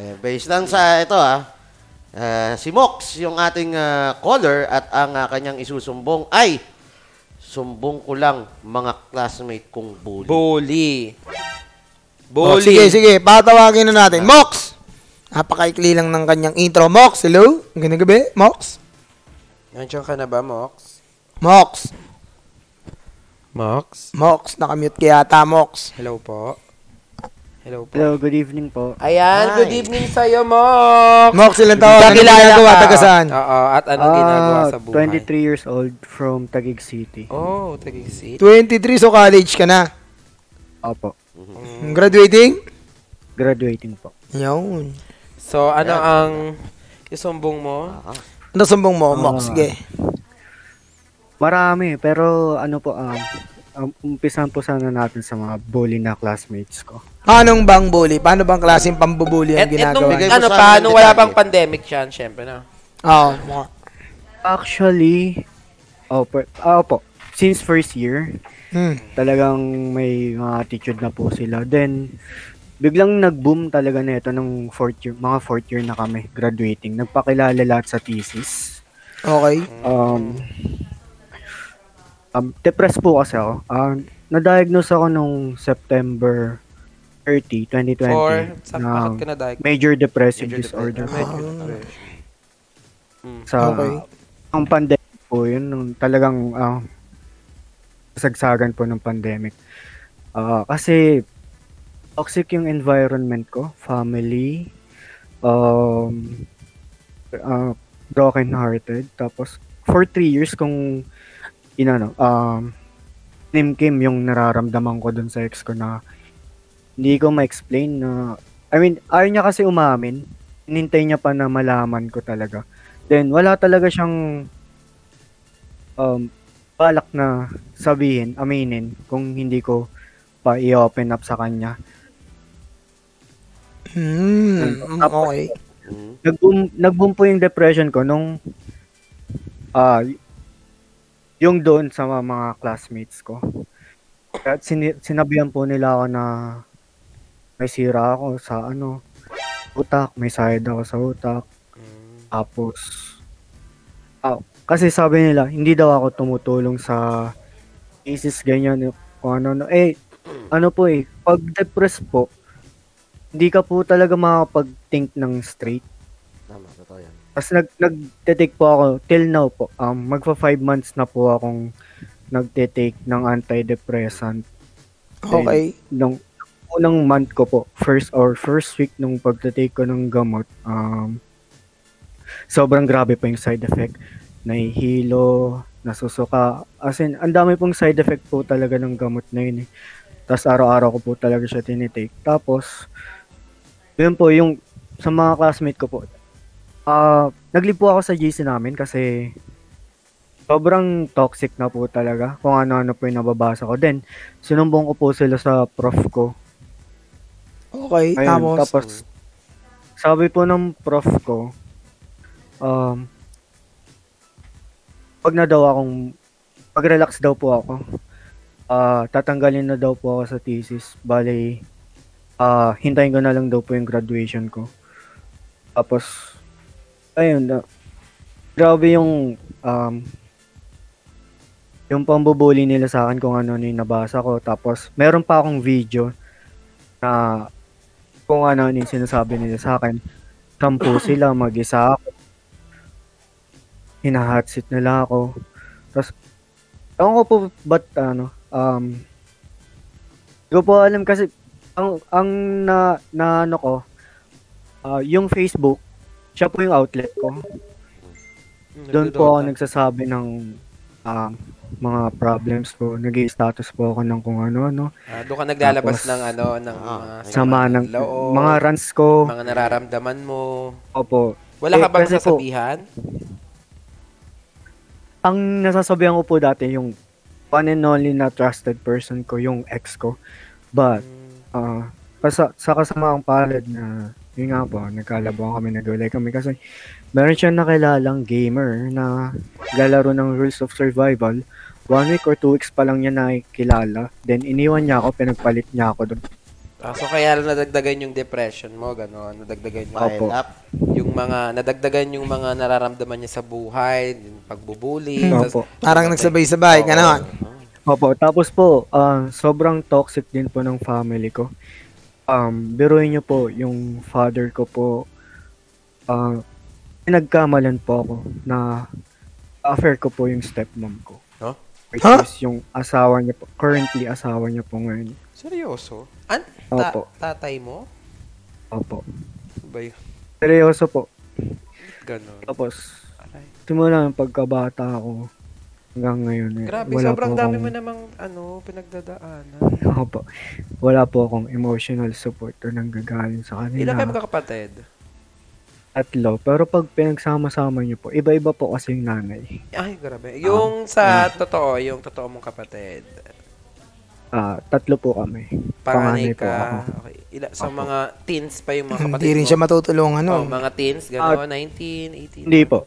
Eh, based lang sa ito ah. eh, si Mox, yung ating ah, caller at ang ah, kanyang isusumbong ay sumbong ko lang mga classmate kong bully. Bully. Oh, Bully. sige, sige. Patawagin na natin. Mox! Napakaikli lang ng kanyang intro. Mox, hello? Magandang gabi, Mox? Nandiyan ka na ba, Mox? Mox. Mox? Mox, nakamute ka yata, Mox. Hello po. Hello po. Hello, good evening po. Ayan, Hi. good evening sa'yo, Mox. Mox, ilang taon? Ano Kakilala ginagawa? ka. Taga saan? Oo, at ginagawa Ah, sa buhay? 23 years old from Taguig City. Oh, Taguig 23, so college ka na. Opo. Graduating? Graduating po. Yun. So, ano ang isumbong mo? Ano sumbong mo, Mox? Ah. Sige. Marami, pero ano po, um, um, umpisan po sana natin sa mga bully na classmates ko. Anong bang bully? Paano bang klaseng pambubuli ang Et, etong, ginagawa? Bigay mo ano pa, nung wala detalye. pang pandemic yan, syempre na. Oo. Mo. Actually, opo, ah, opo, since first year, Hmm. talagang may mga attitude na po sila. Then, biglang nag-boom talaga na ito nung fourth year, mga fourth year na kami, graduating. Nagpakilala lahat sa thesis. Okay. Um, um, depressed po kasi ako. Um, na-diagnose ako nung September 30, 2020. Or, sa na bakit ka na diagnose? major depressive Major disorder depression. Major depression. Mm. Sa Okay. ang pandemic po yun, nung talagang ah, sagsagan po ng pandemic. Ah, kasi toxic yung environment ko, family, um, ah, broken hearted, tapos for three years kung inano, um, nimkim yung nararamdaman ko dun sa ex ko na hindi ko ma-explain na I mean, ayaw niya kasi umamin. Inintay niya pa na malaman ko talaga. Then, wala talaga siyang um, balak na sabihin, aminin, kung hindi ko pa i-open up sa kanya. Hmm. Okay. Mm. Nag-boom, nag-boom po yung depression ko nung ah yung doon sa mga, mga classmates ko. At sini- sinabihan po nila ako na may sira ako sa ano, utak, may side ako sa utak. Tapos, ah, kasi sabi nila, hindi daw ako tumutulong sa thesis ganyan, kung ano, ano. Eh, ano po eh, pag depressed po, hindi ka po talaga makapag-think ng straight. Tama, totoo yan. Tapos nag, nag-take po ako, till now po, um, magfa 5 months na po akong nagte-take ng antidepressant. Okay. Nung unang month ko po, first or first week nung pagte-take ko ng gamot, um, sobrang grabe po yung side effect. Nahihilo, nasusuka. As in, ang dami pong side effect po talaga ng gamot na yun eh. Tapos araw-araw ko po talaga siya tinitake. Tapos, yun po, yung sa mga classmate ko po, ah naglipo ako sa GC namin kasi sobrang toxic na po talaga kung ano-ano po yung nababasa ko. Then, sinumbong ko po sila sa prof ko. Okay. Ayun, Tapos, tapos, sabi po ng prof ko, um, pag na daw akong, pag-relax daw po ako, ah tatanggalin na daw po ako sa thesis. Bale, ah hintayin ko na lang daw po yung graduation ko. Tapos, ayun, na, grabe yung, um, yung pambubuli nila sa akin kung ano yung nabasa ko. Tapos, meron pa akong video na kung ano yung sinasabi nila sa akin. Sampu sila, mag-isa ako. Hinahatsit nila ako. Tapos, ewan ko po ba't ano, um, hindi ko po alam kasi, ang, ang na, na ano ko, ah, yung Facebook, siya po yung outlet ko. Doon po ako nagsasabi ng ah, mga problems po. nag status po ako ng kung ano-ano. Ah, doon ka naglalabas Tapos, ng ano, ng ah, mga Sama ng loob, mga rants ko. mga nararamdaman mo. Opo. Wala Eh, ka bang kasi po- sasabihan? Ang nasasabihan ko po dati yung one and only na trusted person ko, yung ex ko. But, ah kasa, sa kasamaang palad na, yun nga po, nagkalabang kami, nagulay kami kasi meron siya nakilalang gamer na galaro ng Rules of Survival. One week or two weeks pa lang niya nakikilala. Then, iniwan niya ako, pinagpalit niya ako doon. Ah, so kaya lang nadagdagan yung depression mo, gano'n. Nadagdagan yung, Pile Opo. up. yung mga, nadagdagan yung mga nararamdaman niya sa buhay, yung pagbubuli. tas- Opo. Parang nagsabay-sabay, gano'n. Opo, tapos po, ah, sobrang toxic din po ng family ko. Um, biruin niyo po, yung father ko po, ah, pinagkamalan po ako na affair ko po yung stepmom ko. Huh? Which Huh? is yung asawa niya po, currently asawa niya po ngayon. Seryoso? An? Ta- Opo. tatay mo? Opo. Ba yun? Seryoso po. Ganon. Tapos, simula ng pagkabata ko hanggang ngayon. Eh, Grabe, wala sobrang po dami akong- mo namang, ano, pinagdadaanan. Opo. Wala po akong emotional support o nanggagaling sa kanila. Ilan kayo magkakapatid? Tatlo. Pero pag pinagsama-sama niyo po, iba-iba po kasi yung nanay. Ay, grabe. Yung sa totoo, yung totoo mong kapatid, Ah, tatlo po kami. panganay Panganay po ako. ka. Okay. Ila, sa mga teens pa yung mga kapatid Hindi rin mo? siya matutulungan Oh, nun. mga teens, gano'n, 19, 18. Hindi po.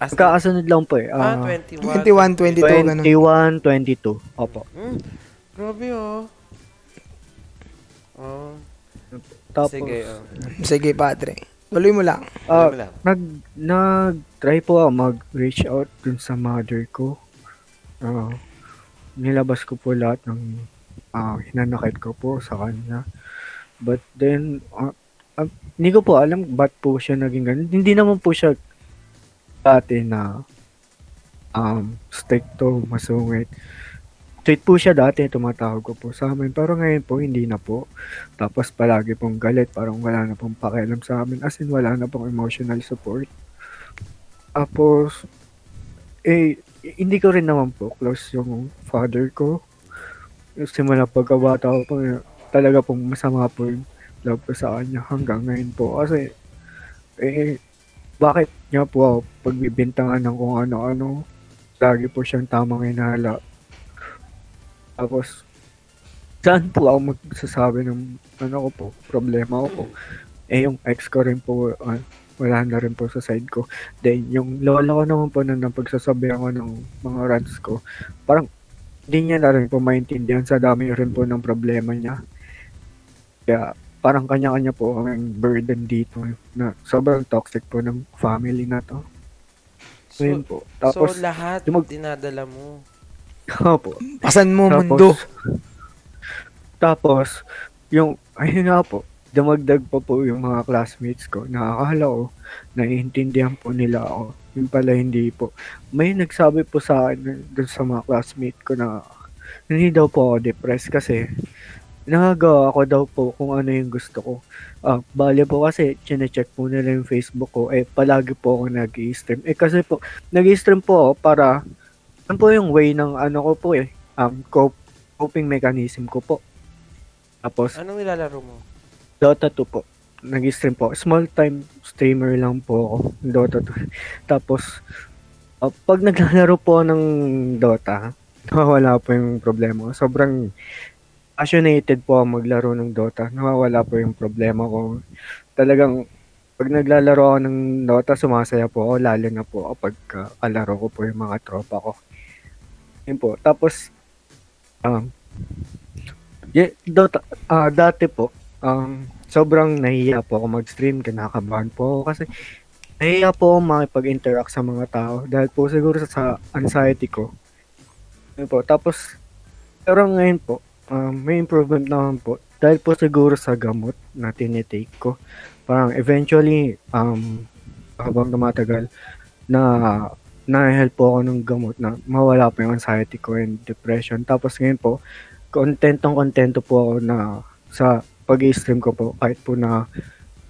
As Magkakasunod lang po eh. ah, Ah, 21. 21, 22, gano'n. 21, 22. Opo. Hmm, grabe oh. Oh, Tapos, sige. Oh. Sige, padre. Tuloy mo lang. ah, Alam mo lang. nag, nag-try po ako mag-reach out dun sa mother ko. Ah, nilabas ko po lahat ng ah, hinanakit ko po sa kanya. But then, ah, ah, hindi ko po alam ba't po siya naging ganun. Hindi naman po siya dati na um, stricto, masungit. Straight po siya dati, tumatawag ko po sa amin. Pero ngayon po, hindi na po. Tapos palagi pong galit, parang wala na pong pakialam sa amin. As in, wala na pong emotional support. Tapos, eh, hindi ko rin naman po close yung father ko. Simula pagkabata ko po, eh, talaga pong masama po yung love ko sa kanya hanggang ngayon po. Kasi, eh, bakit niya po ako pagbibintangan ng kung ano-ano? Lagi po siyang tamang inala. Tapos, saan po ako magsasabi ng ano ko po, problema ko. Eh, yung ex ko rin po, ah, wala na rin po sa side ko. Then, yung lola ko naman po na napagsasabihan ko ng mga rants ko, parang hindi niya na rin po maintindihan sa dami rin po ng problema niya. Kaya, parang kanya-kanya po ang burden dito na sobrang toxic po ng family na to. So, yun po. Tapos, so, lahat yung mag- dinadala mo. opo. Pasan mo, Tapos, mundo. Tapos, yung, ayun nga po, dumagdag pa po yung mga classmates ko. Nakakala ko, naiintindihan po nila ako. Yung pala hindi po. May nagsabi po sa akin dun sa mga classmate ko na hindi daw po ako depressed kasi nagagawa ko daw po kung ano yung gusto ko. Ah, bale po kasi chinecheck po nila yung Facebook ko eh palagi po ako nag stream Eh kasi po nag stream po ako para ano po yung way ng ano ko po eh um cope, coping mechanism ko po. Tapos Anong nilalaro mo? Dota 2 po. Nag-stream po. Small time streamer lang po ako. Dota 2. Tapos, uh, pag naglalaro po ng Dota, nawawala po yung problema ko. Sobrang passionated po ako maglaro ng Dota. Nawawala po yung problema ko. Talagang, pag naglalaro ako ng Dota, sumasaya po ako. Lalo na po kapag uh, kalaro ko po yung mga tropa ko. Yun po. Tapos, um, yeah, Dota, ah dati po, um, sobrang nahiya po ako mag-stream, kinakabahan po ako kasi nahiya po ako makipag-interact sa mga tao dahil po siguro sa anxiety ko. Yun po. Tapos, pero ngayon po, um, may improvement naman po dahil po siguro sa gamot na tinitake ko. Parang eventually, um, habang tumatagal, na na-help po ako ng gamot na mawala po yung anxiety ko and depression. Tapos ngayon po, contentong kontento po ako na sa pag-stream ko po kahit po na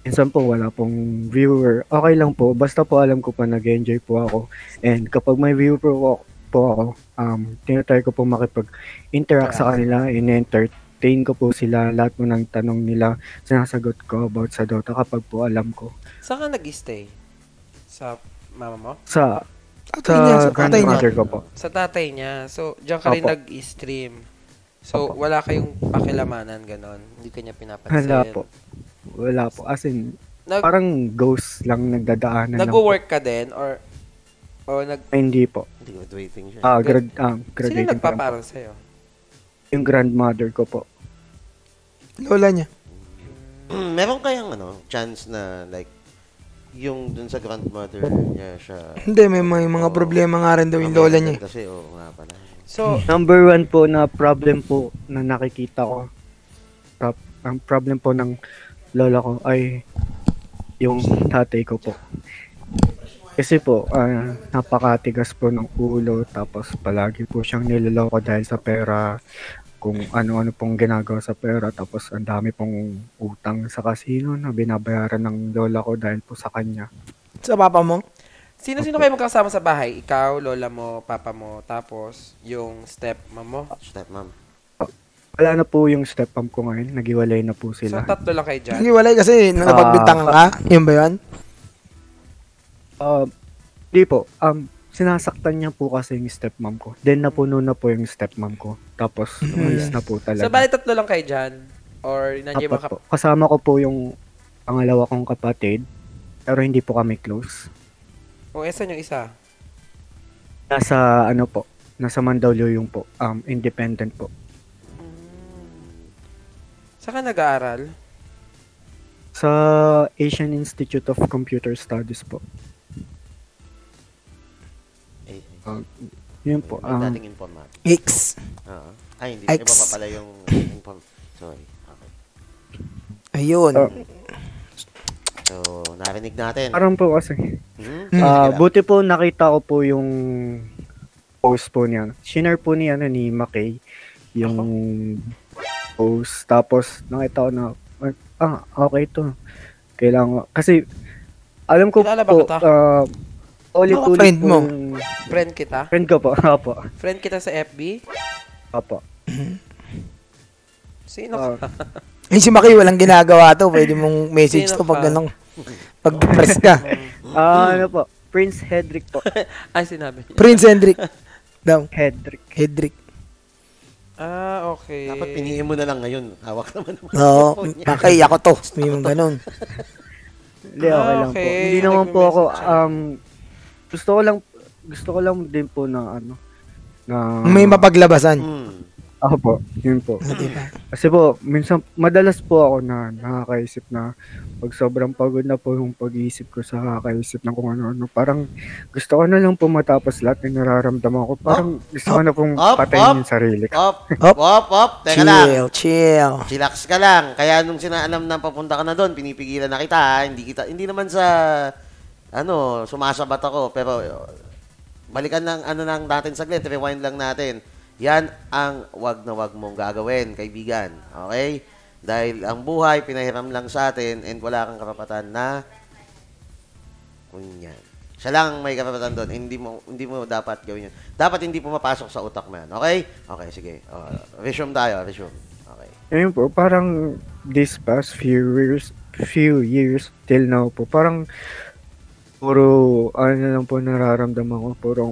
minsan po wala pong viewer. Okay lang po, basta po alam ko pa nag-enjoy po ako. And kapag may viewer po, po ako, um, tinatry ko po makipag-interact sa kanila, in-entertain ko po sila, lahat po ng tanong nila, sinasagot ko about sa Dota kapag po alam ko. Saan ka nag-stay? Sa mama mo? Sa, Tatay niya, sa sa tatay niya. grandmother ko po. Sa tatay niya. So, diyan ka rin Opo. nag-stream. So, Opo. wala kayong pakilamanan, ganon. Hindi ka niya pinapansin. Wala po. Wala po. As in, Nag, parang ghost lang nagdadaanan lang po. nag-work ka din? Or, o nag, Ay, Hindi po. Hindi, graduating siya. Ah, grad, ah, sino graduating po. nagpaparang sa'yo? Yung grandmother ko po. Lola niya. meron kayang ano, chance na like yung dun sa grandmother niya siya. Hindi, may mga, mga problema nga rin daw yung lola niya. Kasi oo nga pala. So, Number one po na problem po na nakikita ko, prop- ang problem po ng lola ko ay yung tatay ko po. Kasi po, ah, napakatigas po ng ulo, tapos palagi po siyang niloloko dahil sa pera, kung ano-ano pong ginagawa sa pera, tapos ang dami pong utang sa kasino na binabayaran ng lola ko dahil po sa kanya. Sa papa mo? sino-sino kayo magkasama sa bahay? Ikaw, lola mo, papa mo, tapos yung stepmom mo? Stepmom. Wala na po yung stepmom ko ngayon, nagiwalay na po So, sila. tatlo lang kayo dyan? Hindi walay kasi napagbintangan ka. Yun ba yun? Uh, di po. Um, sinasaktan niya po kasi yung stepmom ko. Then napuno na po yung stepmom ko. Tapos umalis na po talaga. So, bali tatlo lang kayo dyan? Or nandiyan mga kap- po. Kasama ko po yung pangalawa kong kapatid. Pero hindi po kami close. O, esan yung isa? Nasa ano po. Nasa Mandaluyong po. Um, independent po. Saan ka nag-aaral? Sa Asian Institute of Computer Studies po. Uh, yun po. may Um, dating informat. X. Oo. Ay, hindi. X. Iba pa pala yung inform. Sorry. Okay. Ayun. uh, So, narinig natin. parang po kasi. Hmm? Ah, lang. buti po nakita ko po yung post po niya. Shinare po niya ano, ni Makay yung post. Tapos nakita ko na ah, okay to. Kailangan kasi alam ko Kilala ba po kita? Ah, ulit-ulit friend mo. Friend kita? friend ko po. Apo. Friend kita sa FB? Apo. Sino Ah, ka? Eh, si Maki walang ginagawa to. Pwede mong message Sino to pag ka? ganong pag press ka. ah, ano po? Prince Hedrick po. Ay, sinabi niya. Prince Hendrik. Daw. Hedrick. Hedrik. Ah, okay. Dapat piniin mo na lang ngayon. Hawak naman naman. Oo. Maki, ako to. Sabi mo ganun. Hindi, okay Ah, lang po. Hindi naman po ako, um, gusto ko lang, gusto ko lang din po na ano, na... May mapaglabasan. Hmm. Ako po, yun po. Diba? Kasi po, minsan, madalas po ako na nakakaisip na pag sobrang pagod na po yung pag-iisip ko sa nakakaisip ng kung ano-ano. Parang gusto ko na lang po matapos lahat ng nararamdaman ko. Parang gusto ko na pong Up, patayin up. yung sarili ko. Op, Op. op, op. Teka lang. Chill, chill. Chillax ka lang. Kaya nung sinaalam na papunta ka na doon, pinipigilan na kita. Hindi kita hindi naman sa ano, sumasabat ako, pero balikan lang ano lang natin saglit, rewind lang natin. Yan ang wag na wag mong gagawin, kaibigan. Okay? Dahil ang buhay pinahiram lang sa atin and wala kang karapatan na kunyan. Siya lang ang may karapatan doon. Hindi mo hindi mo dapat gawin yun. Dapat hindi pumapasok sa utak mo yan. Okay? Okay, sige. Uh, resume tayo. Resume. Okay. Ayun po, parang this past few years, few years till now po, parang puro ano lang po nararamdaman ko, puro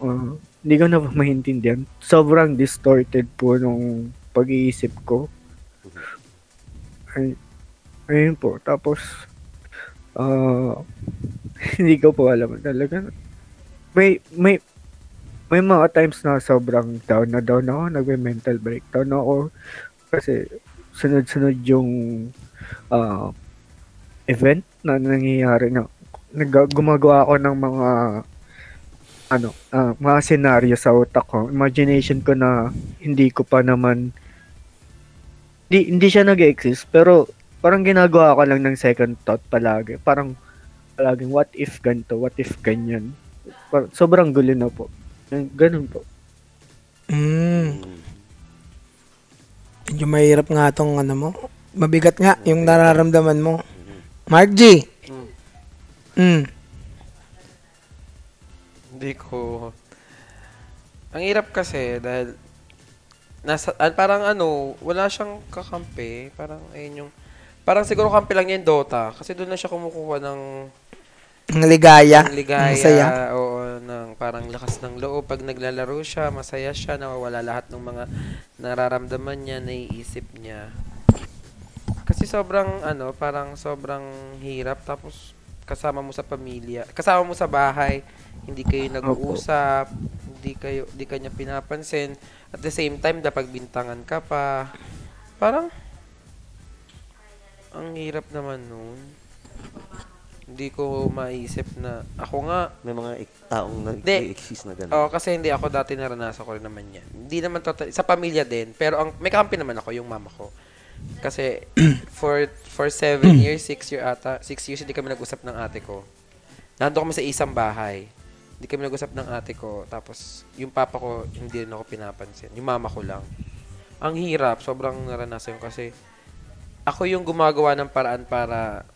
uh, hindi ko na maintindihan. Sobrang distorted po nung pag-iisip ko. Ay, ayun po, tapos ah hindi ko po alam talaga. May may may mga times na sobrang down na down ako, nagme-mental breakdown ako kasi sunod-sunod yung ah, event na nangyayari na nag- ako ng mga ano, ah, mga senaryo sa utak ko. Imagination ko na hindi ko pa naman hindi, hindi siya nag-exist pero parang ginagawa ko lang ng second thought palagi. Parang palaging what if ganito, what if ganyan. Par- sobrang gulo na po. Ganun po. Mm. Medyo mahirap nga tong ano mo. Mabigat nga yung nararamdaman mo. Mark G. Mm. Hindi ko. Ang hirap kasi dahil nasa ah, parang ano, wala siyang kakampi, parang ayun yung parang siguro kampi lang niya yung Dota kasi doon na siya kumukuha ng Ang ligaya. ng ligaya, Ang saya. oo, ng parang lakas ng loob pag naglalaro siya, masaya siya, nawawala lahat ng mga nararamdaman niya, naiisip niya. Kasi sobrang ano, parang sobrang hirap tapos kasama mo sa pamilya, kasama mo sa bahay, hindi kayo nag-uusap, hindi kayo hindi kanya pinapansin. At the same time, dapat bintangan ka pa. Parang Ang hirap naman nun. Hindi ko maisip na ako nga May mga ik- taong nag-exist na gano'n. Oo, kasi hindi ako dati naranasan ko rin naman yan. Hindi naman totally, sa pamilya din, pero ang may kampi naman ako, yung mama ko. Kasi for for seven years, six year ata, six years hindi kami nag-usap ng ate ko. Nandun kami sa isang bahay. Hindi kami nag-usap ng ate ko. Tapos, yung papa ko, hindi rin ako pinapansin. Yung mama ko lang. Ang hirap, sobrang naranasan ko kasi ako yung gumagawa ng paraan para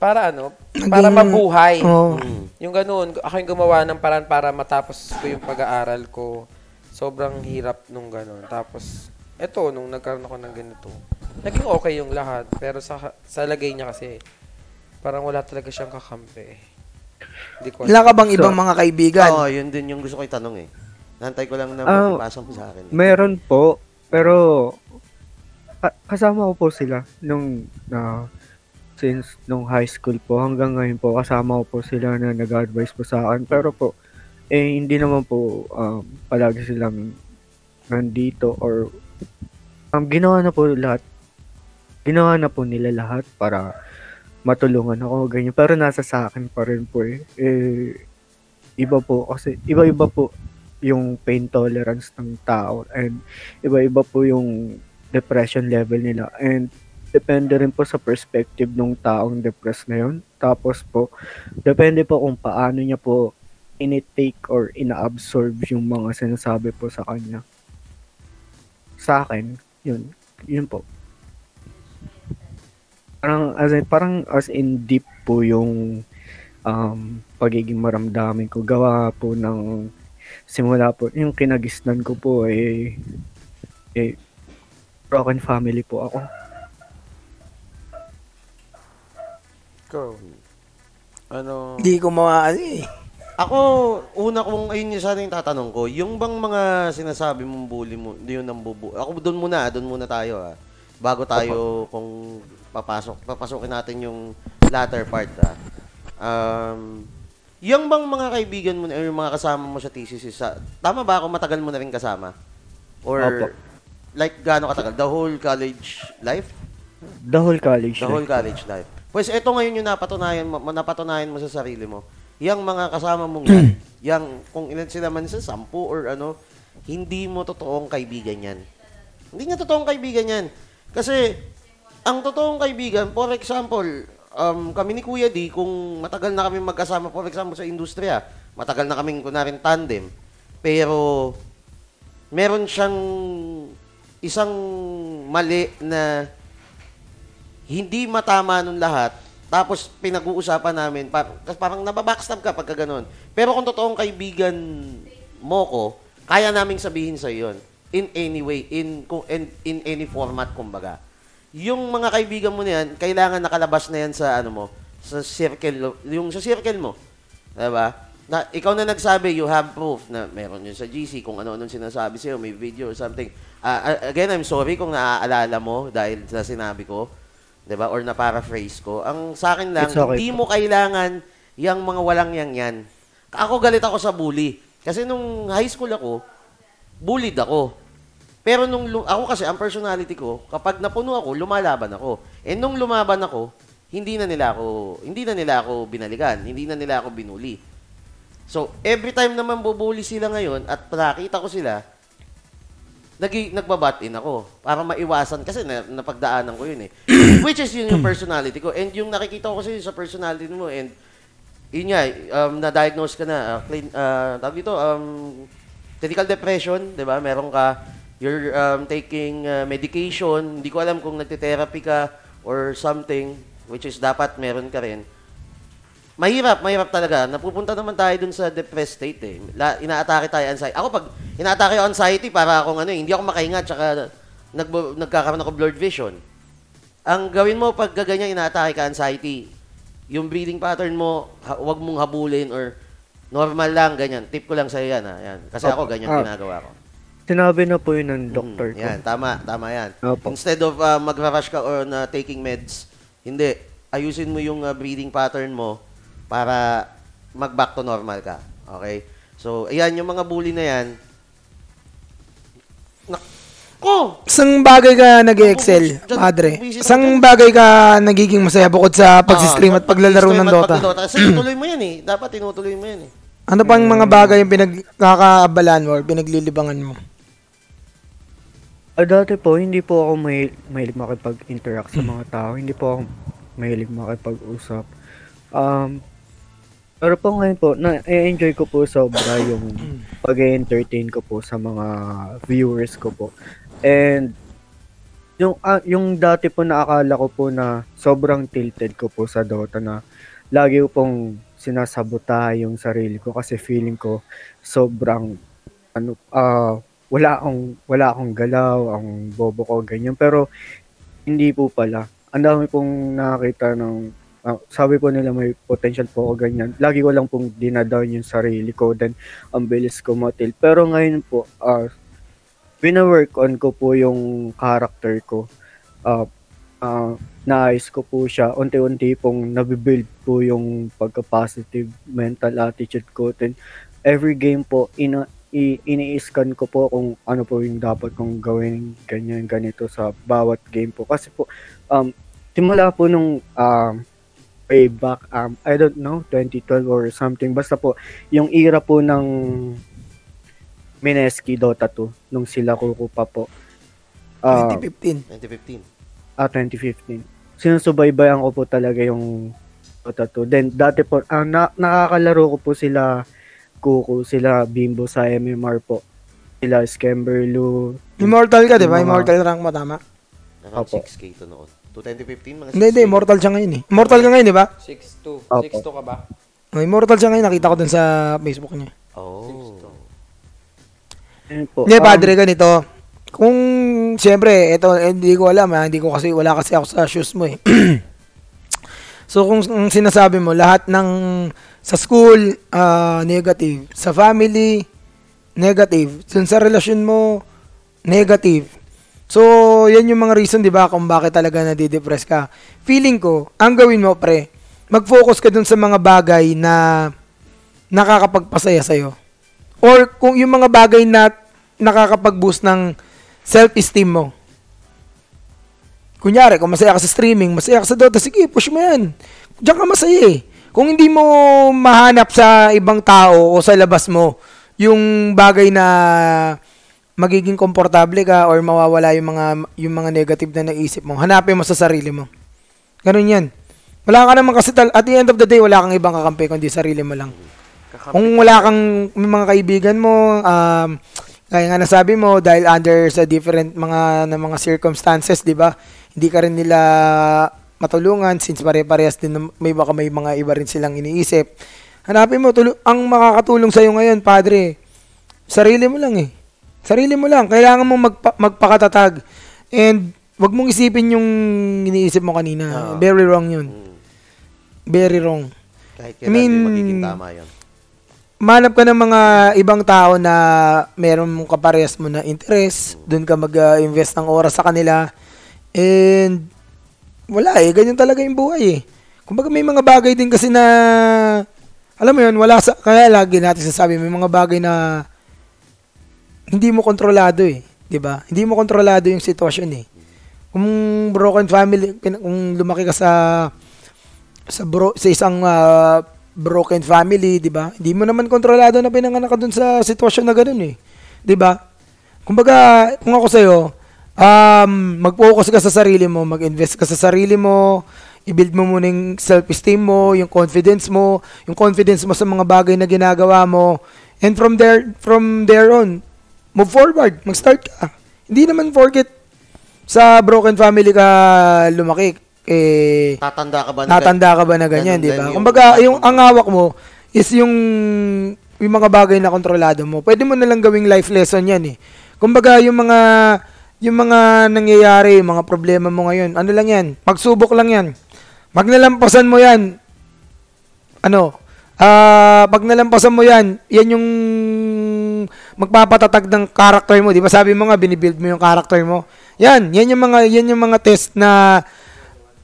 para ano, para mabuhay. Mm. Yung ganun, ako yung gumawa ng paraan para matapos ko yung pag-aaral ko. Sobrang hirap nung ganun. Tapos, eto, nung nagkaroon ako ng ganito, naging okay yung lahat. Pero sa, sa lagay niya kasi, parang wala talaga siyang kakampi. Hindi ko Wala ka bang ibang mga kaibigan? Oo, yun din yung gusto ko itanong eh. Nantay ko lang na Ah, mapipasa mo sa akin. Meron po, pero ka- kasama ko po sila nung na since nung high school po hanggang ngayon po kasama ko po sila na nag-advise po sa akin pero po eh hindi naman po um, palagi silang nandito or um, ginawa na po lahat ginawa na po nila lahat para matulungan ako ganyan pero nasa sa akin pa rin po eh, eh iba po kasi iba-iba po yung pain tolerance ng tao and iba-iba po yung depression level nila and depende rin po sa perspective ng taong depressed na yun. Tapos po, depende po kung paano niya po initake or ina-absorb yung mga sinasabi po sa kanya. Sa akin, yun. Yun po. Parang as in, parang as in deep po yung um, pagiging maramdamin ko. Gawa po ng simula po, yung kinagisnan ko po eh, eh broken family po ako. Go. Ano? Hindi ko maano eh. Ako, una kong, ayun yung sana yung tatanong ko, yung bang mga sinasabi mong bully mo, yun ang bubu... Ako doon muna, doon muna tayo ah. Bago tayo kung papasok, papasokin natin yung latter part ah. Um, yung bang mga kaibigan mo, or yung mga kasama mo sa TCC, sa, tama ba ako matagal mo na rin kasama? Or, Opo. like, gaano katagal? The whole college life? The whole college The whole life. college life. Pues ito ngayon yung napatunayan mo, napatunayan mo sa sarili mo. Yang mga kasama mong yan, yang kung ilan sila man sa sampu or ano, hindi mo totoong kaibigan yan. Hindi nga totoong kaibigan yan. Kasi, ang totoong kaibigan, for example, um, kami ni Kuya D, kung matagal na kami magkasama, for example, sa industriya, matagal na kaming kunarin tandem, pero meron siyang isang mali na hindi matama nun lahat, tapos pinag-uusapan namin, par- kasi parang nababackstab ka pagka ganun. Pero kung totoong kaibigan mo ko, kaya naming sabihin sa yun. In any way, in, in, in any format, kumbaga. Yung mga kaibigan mo na yan, kailangan nakalabas na yan sa ano mo, sa circle, yung sa circle mo. Diba? Na, ikaw na nagsabi, you have proof na meron yun sa GC, kung ano-ano sinasabi sa'yo, may video or something. Ah, again, I'm sorry kung naaalala mo dahil sa sinabi ko. 'Di ba? Or na paraphrase ko. Ang sa akin lang, It's okay hindi po. mo kailangan yung mga walang yang yan. Ako galit ako sa bully. Kasi nung high school ako, bullied ako. Pero nung lu- ako kasi ang personality ko, kapag napuno ako, lumalaban ako. And nung lumaban ako, hindi na nila ako hindi na nila ako binalikan, hindi na nila ako binuli. So, every time naman bubuli sila ngayon at nakita ko sila, nag nagbabat in ako para maiwasan kasi na, napagdaanan ko yun eh. Which is yun yung personality ko. And yung nakikita ko kasi sa personality mo and yun nga, um, na-diagnose ka na, uh, clean, uh, tawag dito, um, clinical depression, di ba? Meron ka, you're um, taking uh, medication, hindi ko alam kung nagte-therapy ka or something, which is dapat meron ka rin. Mahirap, mahirap talaga. Napupunta naman tayo dun sa depressed state eh. La, inaatake tayo anxiety. Ako pag inaatake ako anxiety, para akong ano eh, hindi ako makahinga, tsaka nag, nagkakaroon ako blurred vision. Ang gawin mo pag ganyan inaatake ka anxiety, yung breathing pattern mo, ha, wag mong habulin or normal lang, ganyan. Tip ko lang sa'yo yan, ha. Yan. Kasi ako, ganyan Ah. ginagawa ko. Sinabi na po yun ng doctor Mm, ko. Yan, tama, tama yan. Opo. Instead of uh, magra-rush ka on uh, taking meds, hindi. Ayusin mo yung uh, breathing pattern mo para mag-back to normal ka. Okay? So, ayan, yung mga bully na yan, Ko! Isang bagay ka nag-excel, padre. dyan. bagay ka nagiging masaya bukod sa pag-stream at Ah, paglalaro ng Dota. Kasi tinutuloy mo yan eh. Dapat tinutuloy mo yan eh. Ano pang mga bagay yung pinagkakaabalan mo or pinaglilibangan mo? Ah, dati po, hindi po ako may, mahilig makipag-interact sa mga tao. Hindi po ako mahilig makipag-usap. Um, pero po ngayon po, na-enjoy ko po sobra yung pag-entertain ko po sa mga viewers ko po. And yung ah, yung dati po na akala ko po na sobrang tilted ko po sa Dota na lagi ko pong sinasabota yung sarili ko kasi feeling ko sobrang ano ah wala akong wala akong galaw, ang bobo ko ganyan pero hindi po pala. Ang dami pong nakakita ng ah, sabi po nila may potential po ako ganyan. Lagi ko lang pong dinadown yung sarili ko then ang bilis ko matil. Pero ngayon po ah wina-work on ko po yung character ko. Uh, uh, naayos ko po siya. Unti-unti pong nabibuild po yung pagka-positive mental attitude ko. Then, every game po, ina i- ini-scan ko po kung ano po yung dapat kong gawin ganyan ganito sa bawat game po kasi po um simula po nung um way back um I don't know 2012 or something basta po yung era po ng Mineski Dota 2 nung sila kuko pa po. Ah, 2015. 2015. ah 2015. Sinusubaybayan ko po talaga yung Dota 2. Then dati po ah, na, nakakalaro ko po sila Kuko, sila Bimbo sa MMR po. Sila Scamberlu. Immortal ka, di ba? Immortal rank mo, tama? Opo. 6K to noon. To 2015, mga 6K. Hindi, hindi. Immortal siya ngayon eh. Immortal ka ngayon, di ba? 6'2". Opo. 6'2 ka ba? Oh, immortal siya ngayon. Nakita ko dun sa Facebook niya. Oh. Ayun po. Hindi, Um, padre, ganito. Kung, siyempre, ito, eh, hindi ko alam, ha? hindi ko kasi, wala kasi ako sa shoes mo eh. so, kung, kung sinasabi mo, lahat ng, sa school, ah, negative. Sa family, negative. Dun sa relasyon mo, negative. So, yan yung mga reason, di ba, kung bakit talaga nadidepress ka. Feeling ko, ang gawin mo, pre, mag-focus ka dun sa mga bagay na nakakapagpasaya sa'yo. Or kung yung mga bagay na nakakapag-boost ng self-esteem mo. Kunyari, kung masaya ka sa streaming, masaya ka sa Dota, sige, push mo yan. Diyan ka masaya eh. Kung hindi mo mahanap sa ibang tao o sa labas mo, yung bagay na magiging komportable ka or mawawala yung mga yung mga negative na naisip mo, hanapin mo sa sarili mo. Ganun yan. Wala ka naman kasi, tal- at the end of the day, wala kang ibang kakampi kundi sarili mo lang. Kung wala kang may mga kaibigan mo, um, kaya nga nasabi mo, dahil under sa different mga na mga circumstances, di ba? Hindi ka rin nila matulungan since pare-parehas din may baka may mga iba rin silang iniisip. Hanapin mo, tulo- ang makakatulong sa'yo ngayon, padre, sarili mo lang eh. Sarili mo lang. Kailangan mong magpa- magpakatatag. And wag mong isipin yung iniisip mo kanina. Oo. Very wrong yun. Mm. Very wrong. Kahit I kailan mean, din magiging tama yun. manap ka ng mga ibang tao na meron mong kaparehas mo na interest, doon ka mag-invest ng oras sa kanila, and wala eh, ganyan talaga yung buhay eh. Kumbaga may mga bagay din kasi na, alam mo yun, wala sa, kaya lagi natin sasabi, may mga bagay na hindi mo kontrolado eh, di ba? Hindi mo kontrolado yung sitwasyon eh. Kung broken family, kung lumaki ka sa sa bro, sa isang ah, broken family, 'di ba? Hindi mo naman kontrolado na pinanganak ka dun sa sitwasyon na ganun eh. 'Di ba? Kumbaga, kung ako sa um mag-focus ka sa sarili mo, mag-invest ka sa sarili mo, i-build mo muna yung self-esteem mo, yung confidence mo, yung confidence mo sa mga bagay na ginagawa mo. And from there from there on, move forward, mag-start ka. Hindi naman forget sa broken family ka lumaki eh Tatanda ka ba? na- natanda ka ba na ganyan, di ba? Kumbaga, yung ang hawak mo is yung yung mga bagay na kontrolado mo. Pwede mo na lang gawing life lesson 'yan eh. Kumbaga, yung mga yung mga nangyayari, yung mga problema mo ngayon, ano lang 'yan? Pagsubok lang 'yan. Pag nalampasan mo 'yan, ano? Ah, pag nalampasan mo 'yan, 'yan yung magpapatatag ng character mo, 'di ba? Sabi mo nga binibuild mo yung character mo. 'Yan, 'yan yung mga 'yan yung mga test na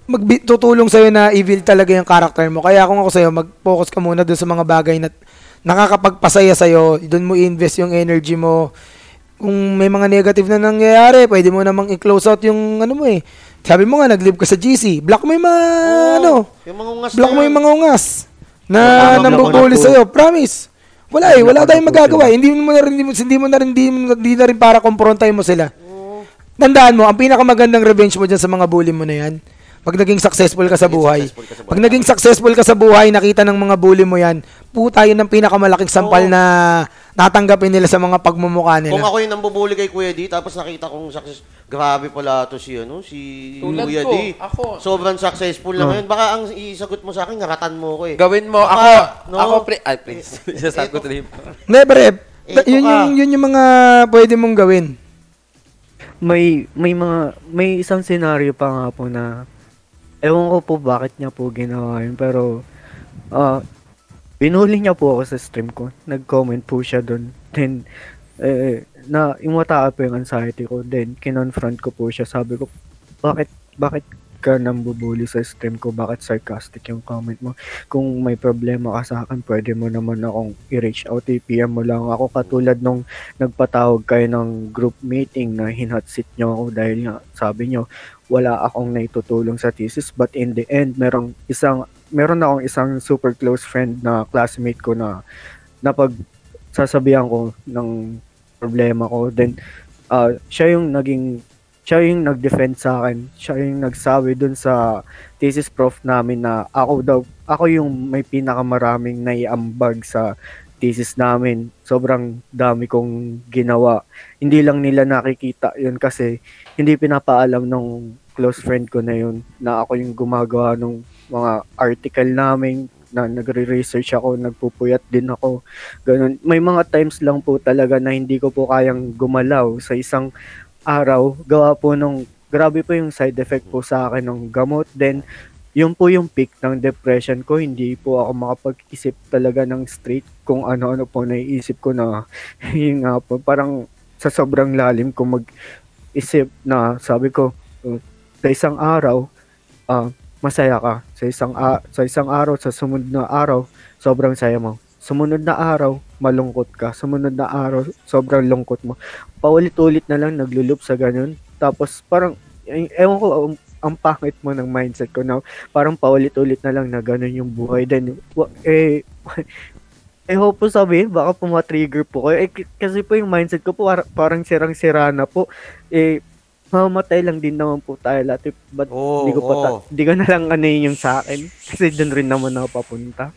magbi- tutulong sa'yo na i-build talaga yung character mo. Kaya kung ako sa'yo, mag-focus ka muna dun sa mga bagay na nakakapagpasaya sa'yo, dun mo i-invest yung energy mo, kung may mga negative na nangyayari, pwede mo namang i-close out yung ano mo eh. Sabi mo nga, nag-live ka sa GC. Block mo yung mga, ano, Yung mga ungas block na mo yung mga ungas na nambubuli sa'yo. Promise. Wala eh, wala tayong magagawa. sila. Hindi mo na rin, hindi mo, hindi mo na rin, hindi, mo- hindi na rin para komprontahin mo sila. Tandaan mo, ang pinakamagandang revenge mo dyan sa mga bully mo na yan, pag naging successful ka sa buhay, pag naging successful ka sa buhay, nakita ng mga bully mo yan, puta yun ang pinakamalaking sampal Oo. na natanggapin nila sa mga pagmumukha Kung nila. ako yung nambubuli kay Kuya D, tapos nakita kong success, grabe pala to si, ano, si Tulad Kuya ko, D. ako. Sobrang successful na ngayon. Baka ang isagot mo sa akin, ngaratan mo ko eh. Gawin mo, ako, no? ako, pre, ay, please. Sasabi ko tuloy. Never, eh. Eto Yun ka. yung, yun yung mga pwede mong gawin. may may mga may isang scenario pa nga po na ewan ko po bakit niya po ginawa yun pero ah binuli niya po ako sa stream ko. Nag-comment po siya doon then eh na imata po yung anxiety ko. Then kinonfront ko po siya. Sabi ko bakit bakit ka nambubuli sa stream ko? Bakit sarcastic yung comment mo? Kung may problema ka sa akin pwede mo naman akong i-reach out. i-PM mo lang ako. Katulad nung nagpatawag kayo ng group meeting na hinhot seat nyo ako dahil nga sabi nyo wala akong naitutulong sa thesis but in the end merong isang meron akong isang super close friend na classmate ko na napag sasabihan ko ng problema ko. Then uh, siya yung naging siya yung nag-defend sa akin. Siya yung nagsabi dun sa thesis prof namin na ako daw ako yung may pinakamaraming naiambag sa thesis namin sobrang dami kong ginawa hindi lang nila nakikita yun kasi hindi pinapaalam ng close friend ko na yun na ako yung gumagawa ng mga article namin na nagre-research ako, nagpupuyat din ako. Ganun. May mga times lang po talaga na hindi ko po kayang gumalaw sa isang araw. Gawa po nung, grabe po yung side effect po sa akin ng gamot. Then, yun po yung peak ng depression ko. Hindi po ako makapag-isip talaga ng straight kung ano-ano po naiisip ko na yun nga po, parang sa sobrang lalim ko mag-isip na sabi ko, uh, sa isang araw, ah, masaya ka. Sa isang, a- sa isang araw, sa sumunod na araw, sobrang saya mo. Sumunod na araw, malungkot ka. Sumunod na araw, sobrang lungkot mo. Paulit-ulit na lang naglulup sa ganun. Tapos parang, eh, ewan ko, ang, ang pangit mo ng mindset ko na parang paulit-ulit na lang na ganun yung buhay. Then, eh, eh, hope po sabi, baka po ma-trigger po kayo. Eh, kasi po yung mindset ko po, par- parang sirang-sira na po. Eh, mamamatay lang din naman po tayo lahat. Eh, Oo, hindi ko pa ta- oo. hindi ko na lang ano yun yung sa akin. Kasi doon rin naman ako papunta.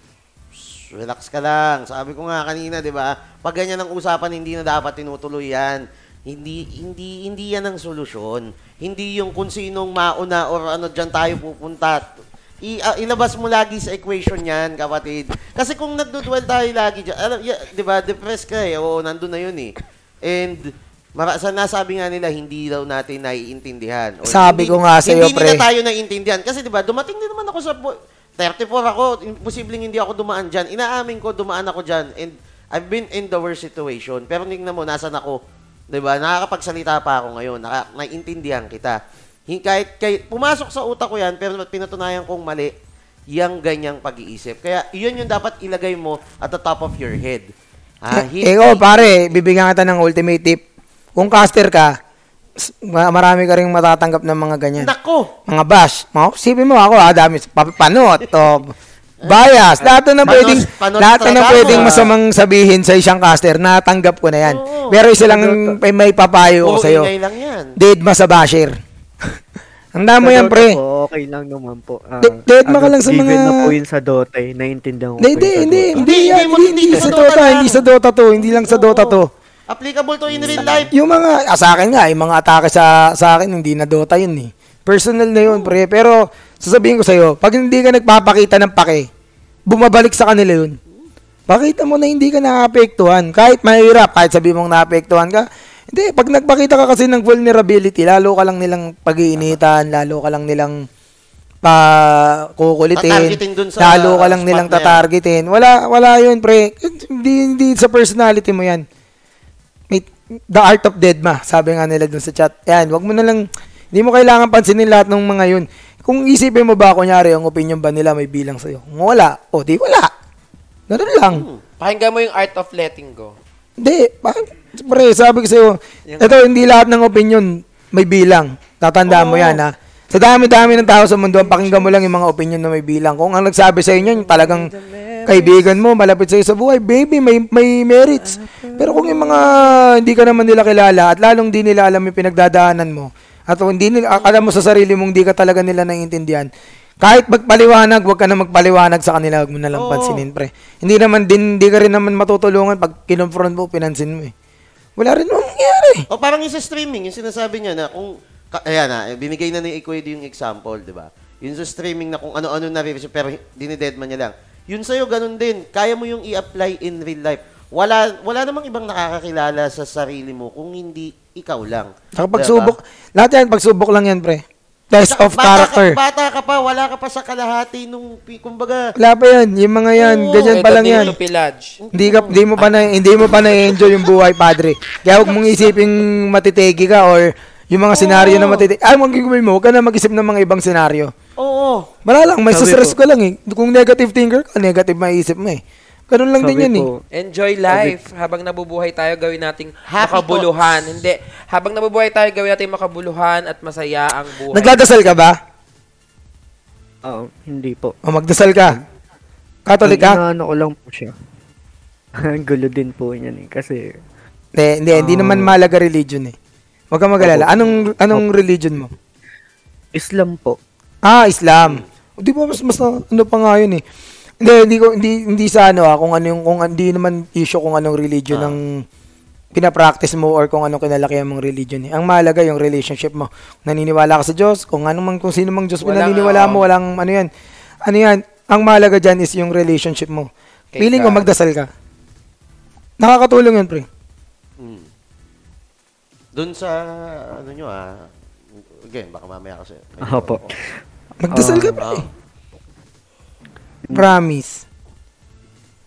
Relax ka lang. Sabi ko nga kanina, 'di ba? Pag ganyan ang usapan, hindi na dapat tinutuloy 'yan. Hindi hindi hindi 'yan ang solusyon. Hindi yung kung sinong mauna or ano diyan tayo pupunta. I, ah, ilabas mo lagi sa equation 'yan, kapatid. Kasi kung nagdudwell tayo lagi diyan, alam, ya, 'di ba? Depressed ka eh. Oo, nandun na 'yun eh. And Mara, sa nasabi nga nila, hindi daw natin naiintindihan. Or Sabi hindi- ko nga sa'yo, Hindi nila pre. tayo naiintindihan. Kasi di ba, dumating din naman ako sa... bu- 34 ako, imposibleng hindi ako dumaan dyan. Inaamin ko, dumaan ako dyan. And I've been in the worst situation. Pero tingnan mo, nasan ako? Di ba? Nakakapagsalita pa ako ngayon. Naka, naiintindihan kita. Kahit, kahit pumasok sa utak ko yan, pero pinatunayan kong mali, yang ganyang pag-iisip. Kaya, yun yung dapat ilagay mo at the top of your head. Ah, Eh, oh, pare, bibigyan kita ng ultimate tip. Kung caster ka, marami ka rin matatanggap ng mga ganyan. Nako! Mga bash. Mga, sipin mo ako, ah, dami, pa- panot, o bias. Lahat na Panos- pwedeng, panos lahat na pwedeng ah. masamang sabihin sa isang caster, natanggap ko na yan. Oo. Pero isa lang may, may papayo ko Puro sa'yo. ingay lang yan. Dead ma sa basher. Handa mo Sa yan, pre. Po, okay lang naman po. Ah, De- dead ma ka lang sa given mga- na po yun sa Dota eh. Naiintindihan ko Hindi, po hindi, yun sa hindi, Dota. hindi, Hindi, yan, hindi hindi, sa sa Dota hindi sa Dota to, hindi lang sa. Dota to. Applicable to in real life. Yung mga, ah, sa akin nga, yung mga atake sa, sa akin, hindi na Dota yun eh. Personal na yun, pre. Pero, sasabihin ko sa'yo, pag hindi ka nagpapakita ng pake, bumabalik sa kanila yun. Pakita mo na hindi ka naapektuhan. Kahit mahirap, kahit sabi mong naapektuhan ka, hindi, pag nagpakita ka kasi ng vulnerability, lalo ka lang nilang pag-iinitan, lalo ka lang nilang pa kukulitin, lalo ka lang nilang tatargetin. Wala, wala yun, pre. Hindi, hindi sa personality mo yan. May, the art of dead ma, sabi nga nila dun sa chat. Yan, wag mo na lang, hindi mo kailangan pansinin lahat ng mga yun. Kung isipin mo ba, kunyari, ang opinion ba nila may bilang sa'yo? Kung wala, o di wala. Ganun lang. Pakinggan mo yung art of letting go. Hindi, bakit? Pre, sabi ko sa'yo, ito hindi lahat ng opinion may bilang. Tatandaan mo Oo. yan, ha? Sa dami-dami ng tao sa mundo, pakinggan mo lang yung mga opinion na may bilang. Kung ang nagsabi sa inyo, yung talagang kaibigan mo, malapit sa'yo sa buhay, baby, may, may merits. Pero kung yung mga hindi ka naman nila kilala at lalong di nila alam yung pinagdadaanan mo, at hindi nila, alam mo sa sarili mong di ka talaga nila naiintindihan, kahit magpaliwanag, wag ka na magpaliwanag sa kanila, wag mo na lang Oo. pansinin, pre. Hindi naman din, hindi ka rin naman matutulungan pag kinonfront mo, pinansin mo eh. Wala rin naman mangyari. O parang yung sa streaming, yung sinasabi niya na kung, ka, ayan na, binigay na ni Equid yung example, di ba? Yung sa streaming na kung ano-ano na pero dinidedman niya lang. Yun sa'yo, ganun din. Kaya mo yung i-apply in real life. Wala, wala namang ibang nakakakilala sa sarili mo kung hindi ikaw lang. Saka Diba? pagsubok, lahat yan, pagsubok lang yan, pre. Test Saka of bata character. Ka, bata ka pa, wala ka pa sa kalahati nung, pi- kumbaga, Wala pa yan, yung mga yan, Oo, ganyan pa lang yan. Hindi ka hindi mo pa na hindi mo pa na-enjoy yung buhay, padre. Kaya huwag mong isiping matitegi ka or yung mga senaryo na matitegi. Ay, mong gagawin mo, huwag ka na mag-isip ng mga ibang senaryo. oo. Wala lang, may Sabi stress ko- ka lang eh. Kung negative thinker ka, negative maisip mo eh. Ganun lang din Sabi yan eh. ko, Enjoy life. Habang nabubuhay tayo, gawin nating Happy makabuluhan. Hindi. Habang nabubuhay tayo, gawin nating makabuluhan at masaya ang buhay. Nagdadasal ka ba? Oo, hindi po. O magdasal ka? Catholic ka? Ano ko lang po siya. Ang gulo din po niyan eh. Kasi, Hindi, hindi, hindi Ah. naman malaga religion eh. Huwag ka mag-alala. Anong, anong religion mo? Islam po. Ah, Islam. O, di ba mas mas ano pa nga yun eh. Hindi, hindi ko hindi hindi sa ano ah, kung ano yung kung hindi naman issue kung anong religion Ah. ang pinapractice mo or kung anong kinalakihan mong religion eh. Ang mahalaga yung relationship mo. Naniniwala ka sa Diyos, kung ano man kung sino mang Diyos Walang, pinaniniwala oo. mo, walang ano yan. Ano yan? Ang mahalaga diyan is yung relationship mo. Kay Feeling ko magdasal ka. Nakakatulong yun, pre. Mm. Doon sa, ano nyo ah, again, baka mamaya kasi. Opo. Magdasal ka, Ah, pre. Ah, Promise.